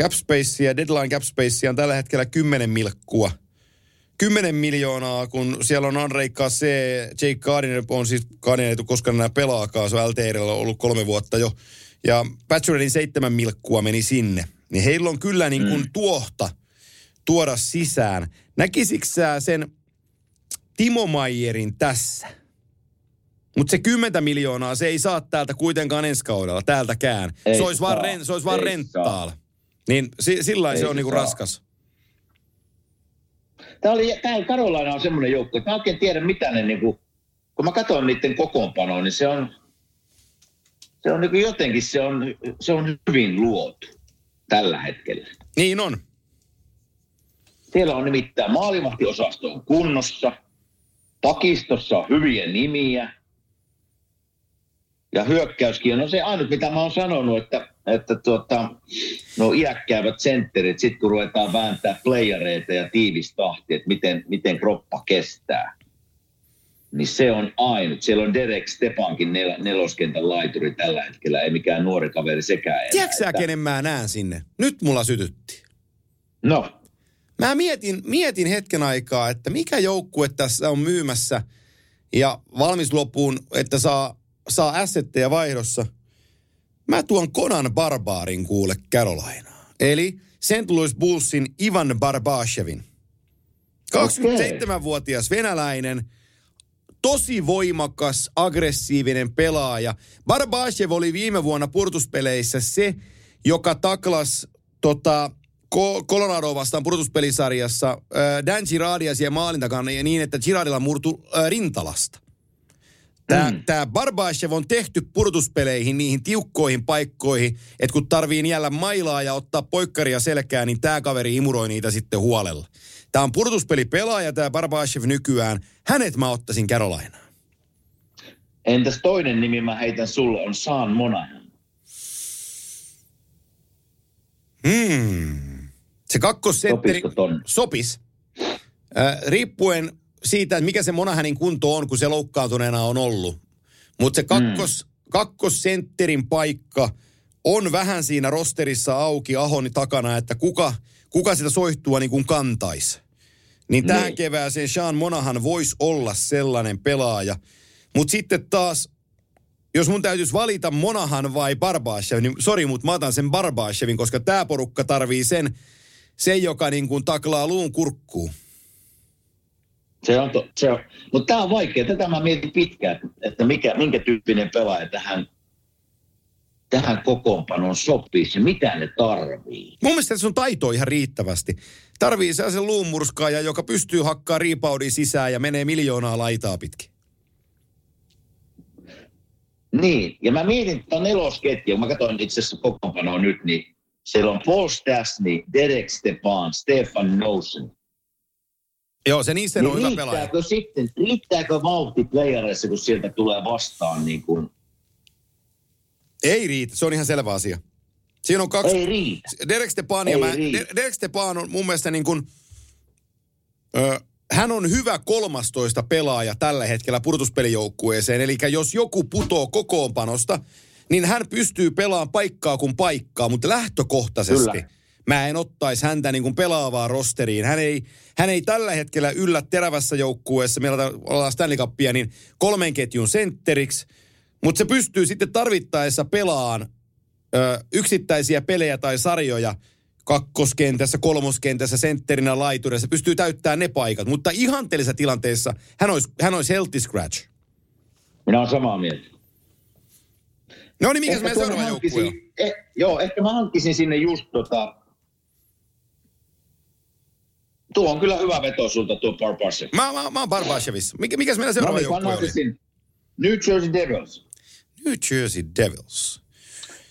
cap spacea, deadline cap spacea on tällä hetkellä 10 milkkua. 10 miljoonaa, kun siellä on Andrei Kase, Jake Gardiner on siis, Gardiner ei koskaan enää pelaakaan, se on LTRllä ollut kolme vuotta jo. Ja Pachuredin 7 milkkua meni sinne. Niin heillä on kyllä niin kuin tuohta tuoda sisään. Näkisikö sä sen Timo Maijerin tässä? Mutta se 10 miljoonaa, se ei saa täältä kuitenkaan ensi kaudella, täältäkään. Ei se olisi vaan, saa. ren, se olisi vaan Ei renttaal. Niin si, sillä Ei se on niinku saa. raskas. Tämä, oli, tämä Karolaina on semmoinen joukko, että mä oikein tiedä mitä ne niin kuin, kun mä katson niiden kokoonpanoa, niin se on, se on niin kuin jotenkin, se on, se on hyvin luotu tällä hetkellä. Niin on. Siellä on nimittäin maalivahtiosasto on kunnossa, pakistossa on hyviä nimiä, ja hyökkäyskin on no se ainut, mitä mä oon sanonut, että, että tuota, no iäkkäävät sentterit, sitten kun ruvetaan vääntää playereita ja tiivis tahti, että miten, miten kroppa kestää, niin se on ainut. Siellä on Derek Stepankin nel, neloskentän laituri tällä hetkellä, ei mikään nuori kaveri sekään enää. Tiedätkö Että- kenen mä näen sinne? Nyt mulla sytytti. No, Mä mietin, mietin hetken aikaa, että mikä joukkue tässä on myymässä ja valmis loppuun, että saa, saa assetteja vaihdossa. Mä tuon Konan Barbaarin kuule Carolinaa. Eli St. Louis Bullsin Ivan Barbashevin. 27-vuotias venäläinen, tosi voimakas, aggressiivinen pelaaja. Barbashev oli viime vuonna purtuspeleissä se, joka taklas tota, Colorado vastaan purtuspelisarjassa äh, Dan Girardia siellä maalin takana niin, että Girardilla murtu rintalasta. Tämä, mm. tämä Barbashev on tehty purtuspeleihin niihin tiukkoihin paikkoihin, että kun tarvii niellä mailaa ja ottaa poikkaria selkään, niin tämä kaveri imuroi niitä sitten huolella. Tämä on purtuspelipelaaja, tämä Barbashev nykyään. Hänet mä ottaisin Carolinaan. Entäs toinen nimi mä heitän sulle on Saan Monahan. Hmm. Se kakkosentteri sopis. Äh, riippuen siitä, että mikä se Monahanin kunto on, kun se loukkaantuneena on ollut. Mutta se kakkos, mm. kakkosentterin paikka on vähän siinä rosterissa auki Ahoni takana, että kuka, kuka sitä soihtua niin kuin kantaisi. Niin tähän niin. kevääseen Sean Monahan voisi olla sellainen pelaaja. Mutta sitten taas, jos mun täytyisi valita Monahan vai Barbashev, niin sori, mutta mä otan sen Barbashevin, koska tämä porukka tarvii sen, sen joka niin kuin taklaa luun kurkkuun. Se on, to, se on. Mutta tämä on vaikea. Tätä mä mietin pitkään, että mikä, minkä tyyppinen pelaaja tähän, tähän kokoonpanoon sopii ja mitä ne tarvii. Mun mielestä se on taito ihan riittävästi. Tarvii sellaisen luumurskaaja, joka pystyy hakkaa riipaudin sisään ja menee miljoonaa laitaa pitkin. Niin, ja mä mietin tuon nelosketjua, mä katsoin itse asiassa kokoonpanoa nyt, niin siellä on Paul Stasny, Derek Stepan, Stefan Nosen, Joo, se niissä niin on hyvä pelaaja. sitten, riittääkö vauhti playereissa, kun sieltä tulee vastaan niin kuin... Ei riitä, se on ihan selvä asia. Siinä on kaksi... Ei riitä. Derek Stepan, ja mä, Derek Stepan on mun mielestä niin kuin, ö, hän on hyvä 13 pelaaja tällä hetkellä purtuspelijoukkueeseen. Eli jos joku putoo kokoonpanosta, niin hän pystyy pelaamaan paikkaa kuin paikkaa, mutta lähtökohtaisesti Kyllä mä en ottaisi häntä niin kuin pelaavaa rosteriin. Hän ei, hän ei tällä hetkellä yllä terävässä joukkueessa, meillä ollaan Stanley Cupia, niin kolmen ketjun sentteriksi, mutta se pystyy sitten tarvittaessa pelaan ö, yksittäisiä pelejä tai sarjoja kakkoskentässä, kolmoskentässä, sentterinä, laiturissa. Se pystyy täyttämään ne paikat, mutta ihanteellisessa tilanteessa hän olisi, hän olisi healthy scratch. Minä olen samaa mieltä. No niin, mikä meidän seuraava joukkue on? Eh, joo, ehkä mä hankkisin sinne just tota, Tuo on kyllä hyvä veto sulta tuo Barbashev. Mä, mä, mä oon Barbashevissa. Mikä, mikäs meidän seuraava joukkue oli? New Jersey Devils. New Jersey Devils.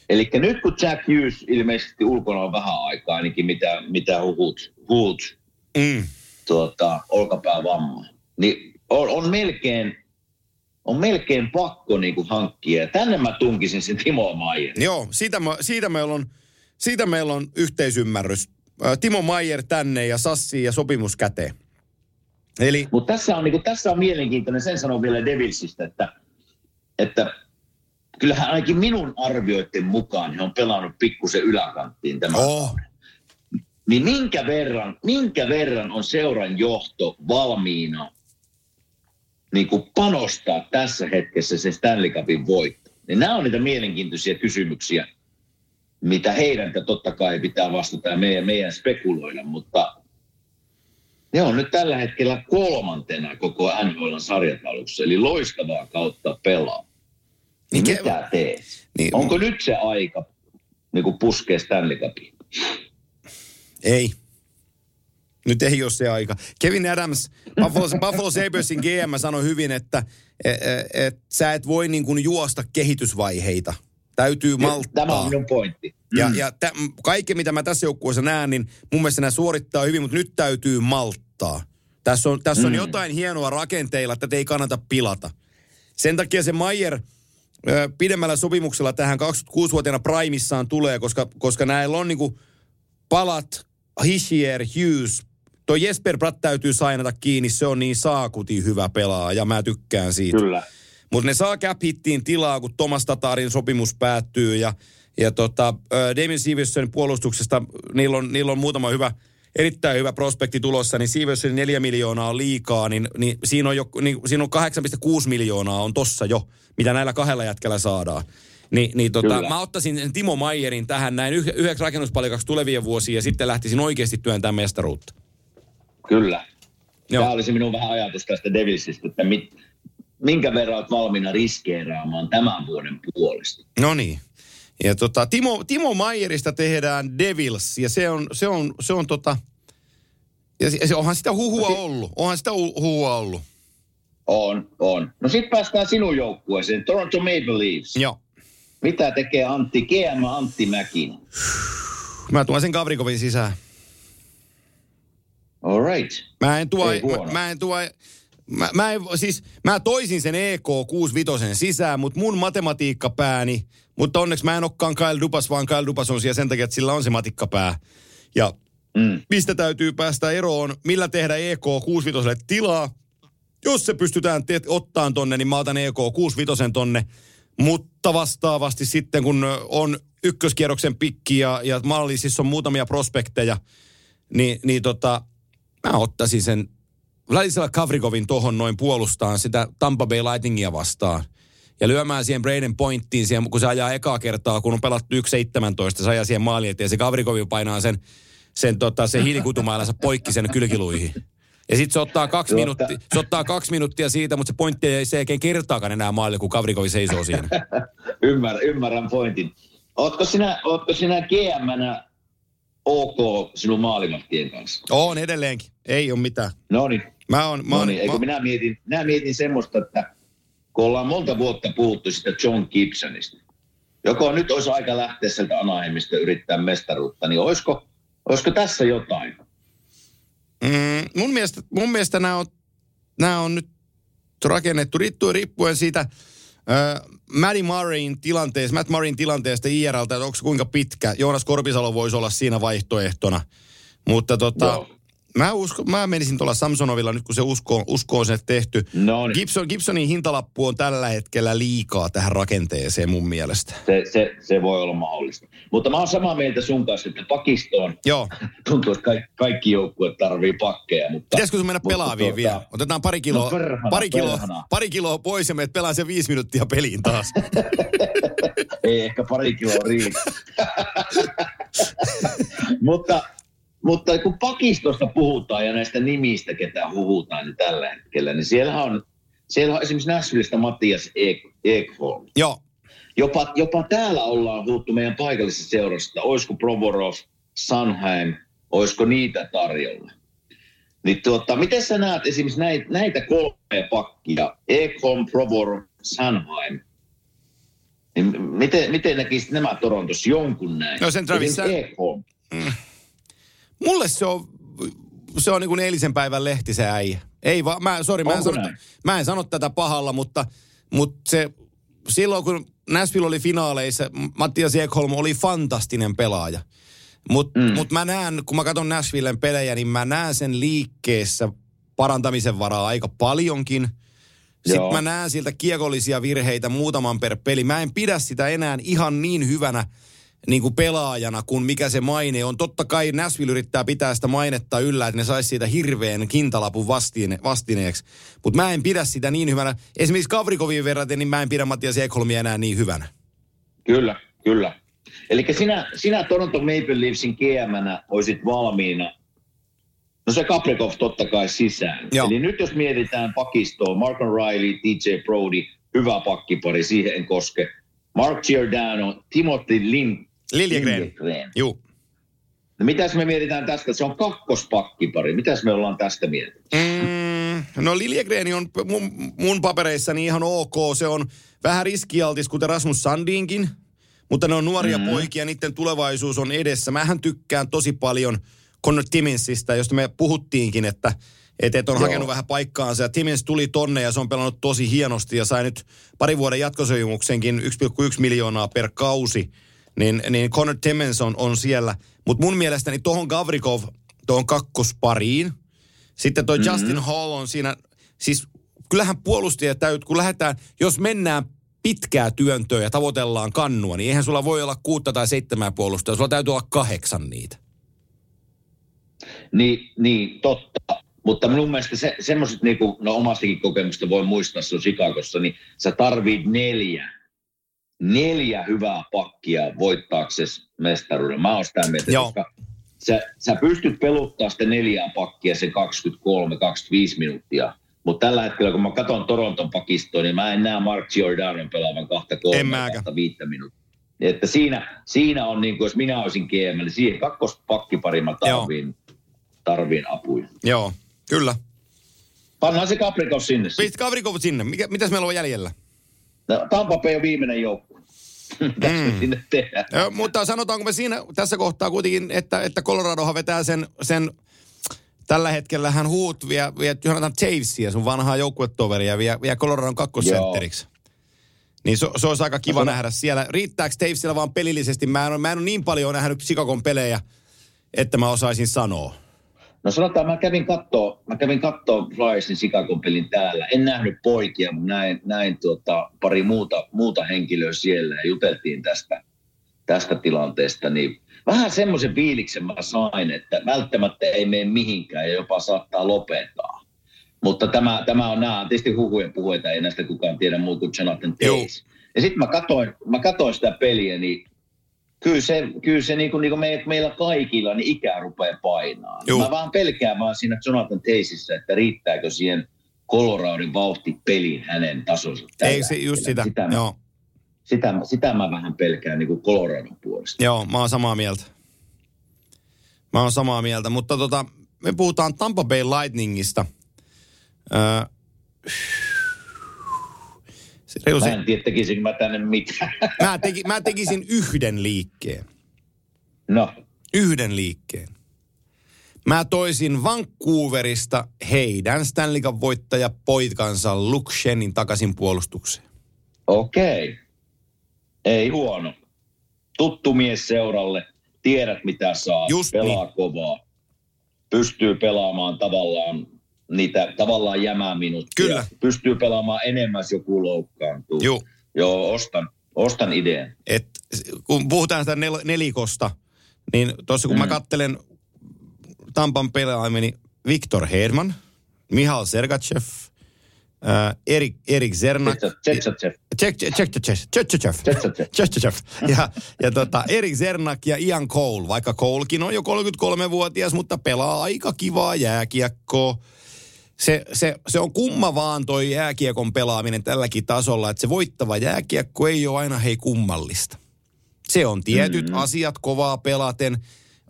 Eli nyt kun Jack Hughes ilmeisesti ulkona on vähän aikaa, ainakin mitä, mitä huhut, huhut mm. tuota, olkapäävamma, niin on, on melkein on melkein pakko niin kuin hankkia. Ja tänne mä tunkisin sen Timo Maier. Joo, siitä, mä, siitä, meillä on, siitä meillä on yhteisymmärrys. Timo Maier tänne ja Sassi ja sopimus käteen. Eli... Mutta tässä on, niin tässä on mielenkiintoinen, sen sanon vielä Devilsistä, että, että kyllähän ainakin minun arvioiden mukaan he on pelannut pikkusen yläkanttiin tämä oh. Niin minkä verran, minkä verran on seuran johto valmiina niin kuin panostaa tässä hetkessä se Stanley Cupin voitto? Niin nämä on niitä mielenkiintoisia kysymyksiä, mitä heidän totta kai pitää vastata ja meidän, meidän spekuloida, mutta ne on nyt tällä hetkellä kolmantena koko NHL sarjataulussa, eli loistavaa kautta pelaa. Niin Mikä, mitä teet? Niin, Onko nyt se aika niin kuin puskee Stanley Cupin? Ei. Nyt ei ole se aika. Kevin Adams, Buffalo, Buffalo Sabersin GM sanoi hyvin, että et, et, et, sä et voi niin kuin juosta kehitysvaiheita. Täytyy malttaa. Tämä on minun pointti. Mm. Ja, ja tä, kaikki, mitä mä tässä joukkueessa näen, niin mun mielestä nämä suorittaa hyvin, mutta nyt täytyy malttaa. Tässä on, tässä on mm. jotain hienoa rakenteilla, että ei kannata pilata. Sen takia se Mayer pidemmällä sopimuksella tähän 26-vuotiaana primissaan tulee, koska, koska näillä on niinku palat, Hischier, Hughes, Tuo Jesper Bratt täytyy sainata kiinni, se on niin saakuti hyvä pelaaja ja mä tykkään siitä. Kyllä. Mutta ne saa cap hittiin tilaa, kun Thomas Tatarin sopimus päättyy ja, ja tota, Damien Seversonin puolustuksesta niillä on, niillä on muutama hyvä, erittäin hyvä prospekti tulossa, niin Seversonin neljä miljoonaa on liikaa, niin, niin, siinä on, jo, niin siinä on 8,6 miljoonaa on tossa jo, mitä näillä kahdella jätkällä saadaan. Ni, niin tota, mä ottaisin Timo Mayerin tähän näin yhdeksi rakennuspalikaksi tulevia vuosia ja sitten lähtisin oikeasti työntämään mestaruutta. Kyllä. Joo. Tämä olisi minun vähän ajatus tästä Devilsistä, että mit, minkä verran olet valmiina riskeeraamaan tämän vuoden puolesta. No niin. Ja tota, Timo, Timo Mayerista tehdään Devils, ja se on, se on, se on tota, ja se, onhan sitä huhua ollut, onhan sitä huhua ollut. On, on. No sitten päästään sinun joukkueeseen, Toronto Maple Leafs. Joo. Mitä tekee Antti, GM Antti Mäkinen? Mä tuon sen Gavrikovin sisään. All right. Mä en tuo, mä, mä en tuo, mä, mä, en, siis, mä toisin sen EK 65 sisään, mutta mun matematiikkapääni, mutta onneksi mä en olekaan Kyle Dupas, vaan Kyle Dupas on siellä sen takia, että sillä on se matikkapää. Ja Mm. mistä täytyy päästä eroon, millä tehdä EK 65 tilaa. Jos se pystytään te- ottaan tonne, niin mä otan EK 65 tonne. Mutta vastaavasti sitten, kun on ykköskierroksen pikki ja, ja mallisissa on muutamia prospekteja, niin, niin tota, mä ottaisin sen Vladislav Kavrikovin tohon noin puolustaan sitä Tampa Bay Lightningia vastaan. Ja lyömään siihen Braden Pointtiin, siihen, kun se ajaa ekaa kertaa, kun on pelattu 1.17, se ajaa siihen maaliin ja se Kavrikovi painaa sen, sen, tota, sen hiilikutumailansa poikki sen kylkiluihin. Ja sitten se ottaa kaksi, Tuota- minuuttia, se ottaa kaksi minuuttia siitä, mutta se pointti ei se oikein kertaakaan enää maalille, kun Kavrikovi seisoo siinä. Ymmärrän, ymmärrän pointin. Ootko sinä, ootko sinä GM-nä ok sinun maalivahtien kanssa? On edelleenkin, ei ole mitään. No niin, Mä oon, mä no oon, niin. Eikö mä, minä mietin, minä mietin semmoista, että kun ollaan monta vuotta puhuttu sitä John Gibsonista, joko nyt olisi aika lähteä sieltä Anaheimista yrittää mestaruutta, niin olisiko, olisiko tässä jotain? Mm, mun, mielestä, mun mielestä nämä on, nämä on nyt rakennettu riippuen, riippuen siitä äh, Matty Murrayin tilanteesta, Matt Murrayin tilanteesta IRLtä, että onko kuinka pitkä. Joonas Korpisalo voisi olla siinä vaihtoehtona. Mutta tota, Joo. Mä, usko, mä menisin tuolla Samsonovilla nyt, kun se usko, usko on se tehty. No niin, Gibson, Gibsonin hintalappu on tällä hetkellä liikaa tähän rakenteeseen mun mielestä. se, se, se voi olla mahdollista. Mutta mä oon samaa mieltä sun kanssa, että pakistoon Joo. tuntuu, että kaikki, kaikki joukkueet tarvii pakkeja. Mutta, Pitäisikö sun mennä pelaaviin tuota, vielä? Otetaan pari kiloa, No perhana, pari, kiloa, perhana. pari kiloa pois ja meet pelaa sen viisi minuuttia peliin taas. Ei ehkä pari kiloa riitä. mutta, mutta kun pakistosta puhutaan ja näistä nimistä, ketä huhutaan niin tällä hetkellä, niin siellä on, siellä on esimerkiksi Nashvillestä Mattias Ek- Ekholm. Joo. Jopa, jopa täällä ollaan puhuttu meidän paikallisessa seurassa, että olisiko Provorov, Sanheim, olisiko niitä tarjolla. Niin tuota, miten sä näet esimerkiksi näitä, näitä kolmea pakkia, Ekholm, Provorov, Sanheim, niin miten, miten näkisit nämä Torontossa jonkun näin? No sen Travis Ekholm. Mulle se on, se on niin kuin eilisen päivän lehti se äijä. Ei vaan, mä, sorry, mä en, sano, mä en sano tätä pahalla, mutta, mutta se, silloin kun Nashville oli finaaleissa, Mattias Ekholm oli fantastinen pelaaja. Mutta mm. mut mä näen, kun mä katson Nashvillen pelejä, niin mä näen sen liikkeessä parantamisen varaa aika paljonkin. Sitten Joo. mä näen siltä kiekollisia virheitä muutaman per peli. Mä en pidä sitä enää ihan niin hyvänä niin kuin pelaajana kuin mikä se maine on. Totta kai Nashville yrittää pitää sitä mainetta yllä, että ne saisi siitä hirveän hintalapun vastine, vastineeksi. Mutta mä en pidä sitä niin hyvänä. Esimerkiksi Kavrikoviin verraten, niin mä en pidä Mattias Ekholmia enää niin hyvänä. Kyllä, kyllä. Eli sinä, sinä Toronto Maple Leafsin GM-nä olisit valmiina, no se Kaprikov totta kai sisään. Joo. Eli nyt jos mietitään pakistoa, Mark Riley, DJ Brody, hyvä pakkipari, siihen en koske. Mark Giordano, Timothy Lin, Liljegren. Lindgren. Juu. No mitäs me mietitään tästä? Se on kakkospakkipari. Mitäs me ollaan tästä mieltä? Mm, no Liljegren on mun, mun papereissani ihan ok. Se on vähän riskialtis, kuten Rasmus Sandinkin. Mutta ne on nuoria mm. poikia, niiden tulevaisuus on edessä. Mähän tykkään tosi paljon Connor Timminsistä, josta me puhuttiinkin, että et, et on Joo. hakenut vähän paikkaansa. Ja Timmins tuli tonne ja se on pelannut tosi hienosti ja sai nyt pari vuoden jatkosopimuksenkin 1,1 miljoonaa per kausi. Niin, niin Connor Timmins on, on siellä. Mutta mun mielestäni tohon Gavrikov, tuohon kakkospariin, sitten toi mm-hmm. Justin Hall on siinä, siis kyllähän puolustajat täytyy, kun lähdetään, jos mennään pitkää työntöä ja tavoitellaan kannua, niin eihän sulla voi olla kuutta tai seitsemää puolustajaa, sulla täytyy olla kahdeksan niitä. Niin, niin totta. Mutta minun mielestä se, semmoiset, niin kuin, no omastakin kokemusta voi muistaa, se on Chicagossa, niin sä tarvit neljä, neljä hyvää pakkia voittaaksesi mestaruuden. Mä oon sitä mieltä, Joo. koska sä, sä pystyt peluttaa sitä neljää pakkia se 23-25 minuuttia. Mutta tällä hetkellä, kun mä katson Toronton pakistoa, niin mä en näe Mark Giordanon pelaavan kahta kolmea, kahta viittä minuuttia. Että siinä, siinä on, niin kuin, jos minä olisin GM, niin siihen kakkospakkipari mä tarviin, tarviin apuja. Joo, kyllä. Pannaan se Capricov sinne. Pistä Kavrikov sinne. Mikä, mitäs meillä on jäljellä? No, Tampa Bay on viimeinen joukkue. Mm. sinne tehdään? Ö, mutta sanotaanko me siinä tässä kohtaa kuitenkin, että, että Coloradohan vetää sen, sen tällä hetkellä hän huut vie, vie Jonathan Tavesia, sun vanhaa joukkuetoveria, vie, vie Coloradon kakkosentteriksi. Niin se, se olisi aika kiva No, nähdä siellä. Riittääkö Tavesilla vaan pelillisesti? Mä en, ole, mä en ole niin paljon nähnyt Chicagon pelejä, että mä osaisin sanoa. No sanotaan, mä kävin kattoo, mä kävin kattoo Flyersin Chicagon pelin täällä. En nähnyt poikia, mutta näin, näin tuota, pari muuta, muuta henkilöä siellä ja juteltiin tästä, tästä tilanteesta. Niin vähän semmoisen fiiliksen mä sain, että välttämättä ei mene mihinkään ja jopa saattaa lopettaa. Mutta tämä, tämä on nämä on tietysti huhujen puheita, ei näistä kukaan tiedä muu kuin Jonathan. Ja sitten mä katoin, mä katoin sitä peliä, niin kyllä se, kyllä se niin kuin, niin kuin me, meillä kaikilla niin ikä rupeaa painaa. Juu. Mä vaan pelkään vaan siinä Jonathan Tasissä, että riittääkö siihen Coloradin vauhti peliin hänen tasonsa. Ei se just sitä. Sitä, mä, Joo. sitä, mä- sitä mä vähän pelkään niin kuin Coloradon puolesta. Joo, mä oon samaa mieltä. Mä oon samaa mieltä, mutta tota, me puhutaan Tampa Bay Lightningista. Öö, reilu Mä en tiedä, tekisinkö mä tänne mitään. mä, teki, mä tekisin yhden liikkeen. no, Yhden liikkeen. Mä toisin Vancouverista heidän Stanley Cup voittaja poikansa Luke Shenin takaisin puolustukseen. okei. Okay. Ei huono. Tuttu mies seuralle. Tiedät mitä saa. Just pelaa niin. kovaa. Pystyy pelaamaan tavallaan niitä tavallaan jämäminuttia. Kyllä. Pystyy pelaamaan enemmän, jos joku loukkaantuu. Joo. Joo, ostan, ostan idean. Et kun puhutaan sitä nel- nelikosta, niin tuossa kun mm. mä kattelen Tampan pelaamia, niin Viktor Hedman, Mihal Sergachev, äh, Erik, Erik Zernak, ja, ja tota, Erik Zernak ja Ian Cole, vaikka Colekin on jo 33-vuotias, mutta pelaa aika kivaa jääkiekkoa. Se, se, se on kumma vaan toi jääkiekon pelaaminen tälläkin tasolla, että se voittava jääkiekko ei ole aina hei kummallista. Se on tietyt mm-hmm. asiat kovaa pelaten.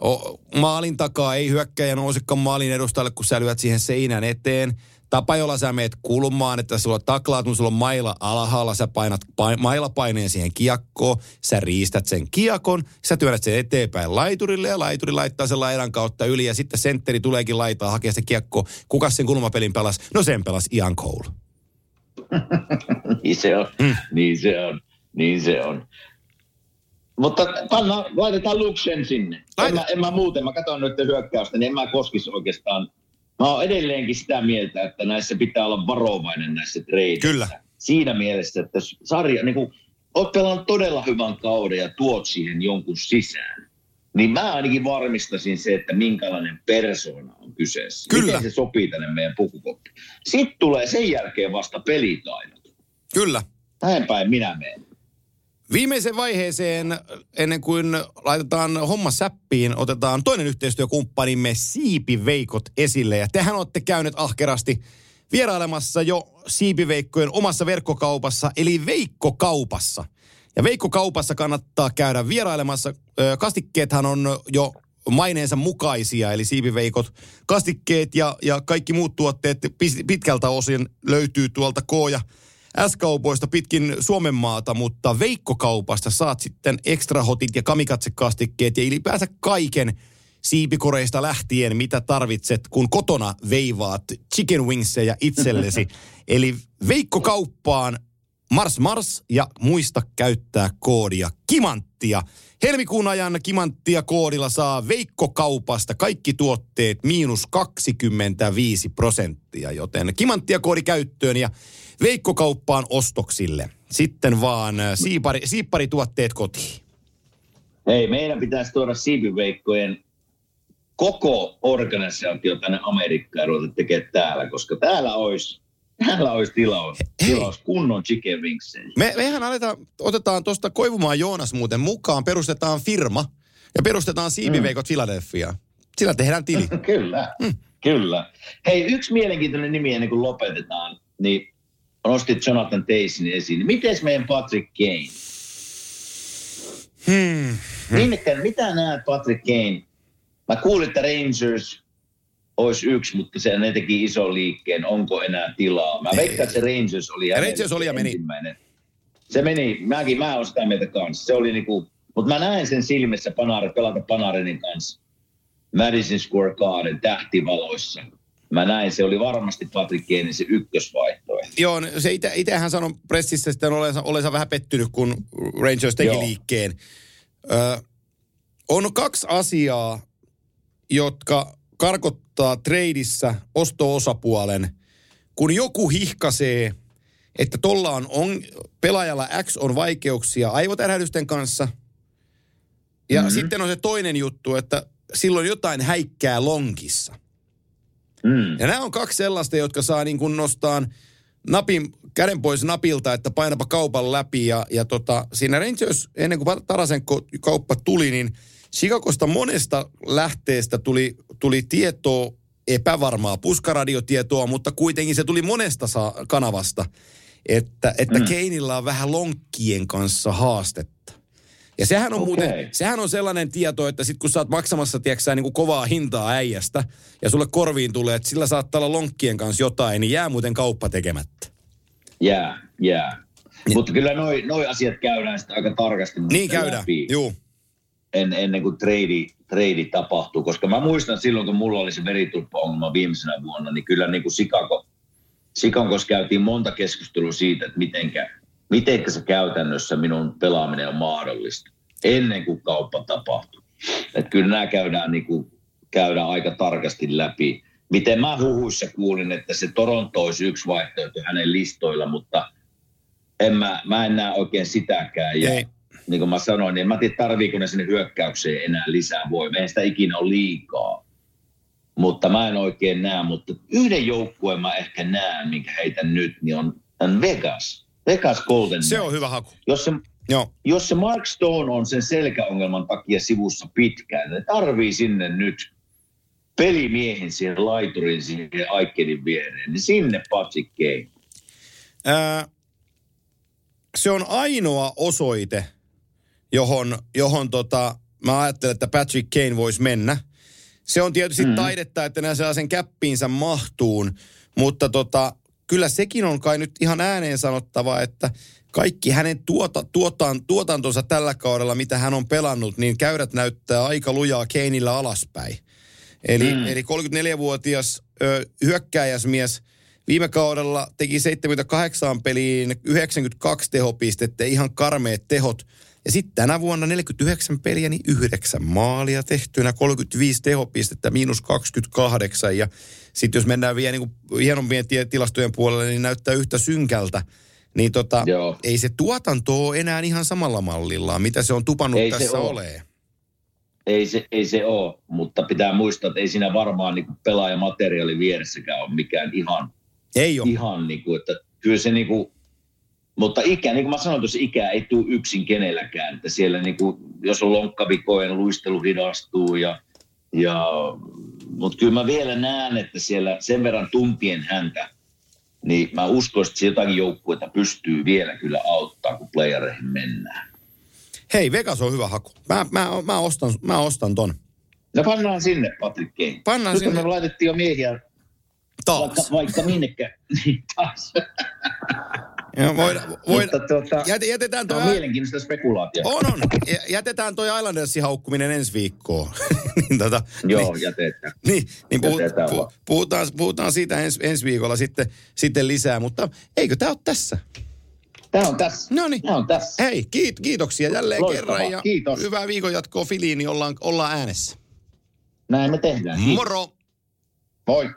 O, maalin takaa ei hyökkäjä nousekaan maalin edustalle, kun sä lyöt siihen seinän eteen. Tapa, jolla sä meet kulmaan, että sulla taklaat, kun sulla on maila alhaalla, sä painat pa- mailapaineen siihen kiekkoon, sä riistät sen kiekon, sä työnnät sen eteenpäin laiturille ja laituri laittaa sen laidan kautta yli ja sitten sentteri tuleekin laitaa hakea se kiekko. Kuka sen kulmapelin pelas? No sen pelas Ian Cole. Niin se on, mm. niin se on, niin se on. Mutta panna, laitetaan Luxen sinne. En mä, en mä muuten, mä katson nyt hyökkäystä, niin en mä koskisi oikeastaan. Mä oon edelleenkin sitä mieltä, että näissä pitää olla varovainen näissä treideissä. Kyllä. Siinä mielessä, että sarja, niin kun oot pelannut todella hyvän kauden ja tuot siihen jonkun sisään. Niin mä ainakin varmistaisin se, että minkälainen persona on kyseessä. Kyllä. Miten se sopii tänne meidän pukukoppiin. Sitten tulee sen jälkeen vasta pelitaidot. Kyllä. Näin päin minä menen. Viimeiseen vaiheeseen, ennen kuin laitetaan homma säppiin, otetaan toinen yhteistyökumppanimme Siipiveikot esille. Ja tehän olette käyneet ahkerasti vierailemassa jo Siipiveikkojen omassa verkkokaupassa, eli Veikkokaupassa. Ja Veikkokaupassa kannattaa käydä vierailemassa. Kastikkeethan on jo maineensa mukaisia, eli siipiveikot, kastikkeet ja, ja kaikki muut tuotteet pitkältä osin löytyy tuolta K- ja S-kaupoista pitkin Suomen maata, mutta Veikkokaupasta saat sitten ekstrahotit ja kamikatsekastikkeet ja ylipäänsä kaiken siipikoreista lähtien, mitä tarvitset, kun kotona veivaat chicken wingsejä itsellesi. Eli Veikkokauppaan Mars Mars ja muista käyttää koodia Kimanttia. Helmikuun ajan Kimanttia koodilla saa Veikkokaupasta kaikki tuotteet miinus 25 prosenttia, joten Kimanttia koodi käyttöön ja Veikkokauppaan ostoksille. Sitten vaan äh, siipari, siipparituotteet kotiin. Hei, meidän pitäisi tuoda siipiveikkojen koko organisaatio tänne Amerikkaan ja ruveta tekemään täällä, koska täällä olisi, täällä olisi tilaus, Hei. tilaus kunnon chicken wingseen. Me, mehän aletaan, otetaan tuosta Koivumaan Joonas muuten mukaan, perustetaan firma ja perustetaan siipiveikot Philadelphia. Sillä tehdään tili. Kyllä, kyllä. Hei, yksi mielenkiintoinen nimi ennen kuin lopetetaan, niin nostit Jonathan Taysin esiin. Niin Miten meidän Patrick Kane? Hmm. Minnekä, mitä näet Patrick Kane? Mä kuulin, että Rangers olisi yksi, mutta se ne teki iso liikkeen, onko enää tilaa. Mä veikkaan, että se Rangers oli Rangers oli ja meni. ensimmäinen. Se meni, mäkin, mä oon sitä mieltä kanssa. Se oli niinku, mutta mä näen sen silmissä Panare, pelata Panarenin kanssa. Madison Square Garden tähtivaloissa. Mä näin, se oli varmasti Patrick Kanein se ykkösvaihtoehto. Joo, se ite, itsehän sanoi pressissä sitten olensa, olensa vähän pettynyt, kun Rangers teki Joo. liikkeen. Ö, on kaksi asiaa, jotka karkottaa treidissä osto-osapuolen, kun joku hihkasee, että tuolla on, on pelaajalla X on vaikeuksia aivotärähdysten kanssa. Ja mm-hmm. sitten on se toinen juttu, että silloin jotain häikkää lonkissa. Mm. Ja nämä on kaksi sellaista, jotka saa niin kuin nostaa napin, käden pois napilta, että painapa kaupan läpi. Ja, ja tota, siinä Rangers, ennen kuin Tarasenko kauppa tuli, niin Chicagosta monesta lähteestä tuli, tuli tietoa, epävarmaa puskaradiotietoa, mutta kuitenkin se tuli monesta saa, kanavasta, että, että mm. Keinillä on vähän lonkkien kanssa haastetta. Ja sehän on Okei. muuten, sehän on sellainen tieto, että sit kun sä oot maksamassa, tiedätkö, niin kuin kovaa hintaa äijästä, ja sulle korviin tulee, että sillä saattaa olla lonkkien kanssa jotain, niin jää muuten kauppa tekemättä. Jää, jää. Mutta kyllä noi, noi asiat käydään sitä aika tarkasti Niin käydään, läpi juu. en, ennen kuin trade, trade tapahtuu. Koska mä muistan silloin, kun mulla oli se veritulppa-ongelma viimeisenä vuonna, niin kyllä niin kuin Chicagossa käytiin monta keskustelua siitä, että mitenkä, mitenkä se käytännössä minun pelaaminen on mahdollista ennen kuin kauppa tapahtuu. Että kyllä nämä käydään, niin kuin, käydään aika tarkasti läpi. Miten mä huhuissa kuulin, että se Toronto olisi yksi vaihtoehto hänen listoilla, mutta en mä, mä en näe oikein sitäkään. Ja Ei. niin kuin mä sanoin, niin en mä tiedä tarviiko ne sinne hyökkäykseen enää lisää voimia. Eihän sitä ikinä ole liikaa. Mutta mä en oikein näe, mutta yhden joukkueen mä ehkä näen, minkä heitän nyt, niin on, on Vegas. Vegas Golden Se on hyvä haku. Jos se, Joo. jos se Mark Stone on sen selkäongelman takia sivussa pitkään, ne tarvii sinne nyt pelimiehen siihen laiturin siihen Aikenin viereen, niin sinne Patrick Kane. Ää, se on ainoa osoite, johon, johon tota, mä ajattelen, että Patrick Kane voisi mennä. Se on tietysti mm. taidetta, että nämä sellaisen käppiinsä mahtuun, mutta tota, kyllä sekin on kai nyt ihan ääneen sanottava, että kaikki hänen tuota, tuotan, tuotantonsa tällä kaudella, mitä hän on pelannut, niin käyrät näyttää aika lujaa Keinillä alaspäin. Eli, mm. eli 34-vuotias ö, hyökkääjäsmies viime kaudella teki 78 peliin 92 tehopistettä, ihan karmeet tehot. Ja sitten tänä vuonna 49 peliä, niin 9 maalia tehtynä, 35 tehopistettä, miinus 28. Ja sitten jos mennään vielä niin kuin hienompien tilastojen puolelle, niin näyttää yhtä synkältä. Niin tota, Joo. ei se tuotanto ole enää ihan samalla mallillaan, mitä se on tupannut Ei tässä oo. olee. Ei se, ei se ole, mutta pitää muistaa, että ei siinä varmaan niin pelaajamateriaali vieressäkään ole mikään ihan, Ei ole. ihan niin kuin, että kyllä se niin kuin, mutta ikä, niin kuin mä sanoin tuossa, ikä ei tule yksin kenelläkään, että siellä niin kuin, jos on lonkkavikojen, luistelu hidastuu ja, ja mutta kyllä mä vielä näen, että siellä sen verran tuntien häntä, niin mä uskon, että se jotakin joukkuetta pystyy vielä kyllä auttaa, kun playereihin mennään. Hei, Vegas on hyvä haku. Mä, mä, mä, ostan, mä ostan ton. No pannaan sinne Patrick Kane. Pannaan Nyt sinne me laitettiin jo miehiä vaikka, taas. vaikka minnekään. Niin, taas. Ja voida, voida, Mutta tuota, jät, jätetään toi, on mielenkiintoista spekulaatiota. on, on. Jä- Jätetään toi Islandersin haukkuminen ensi viikkoon. niin, tota, Joo, niin, jätetään. niin, niin puhut, Jätetään pu, vaan. puhutaan, puhutaan siitä ens, ensi viikolla sitten, sitten lisää. Mutta eikö tämä ole tässä? Tämä on tässä. No niin. Tämä on tässä. Hei, kiit, kiitoksia jälleen Loistavaa, kerran. Ja kiitos. Hyvää viikon jatkoa Filiin, niin ollaan, ollaan äänessä. Näin me tehdään. Moro! Moi.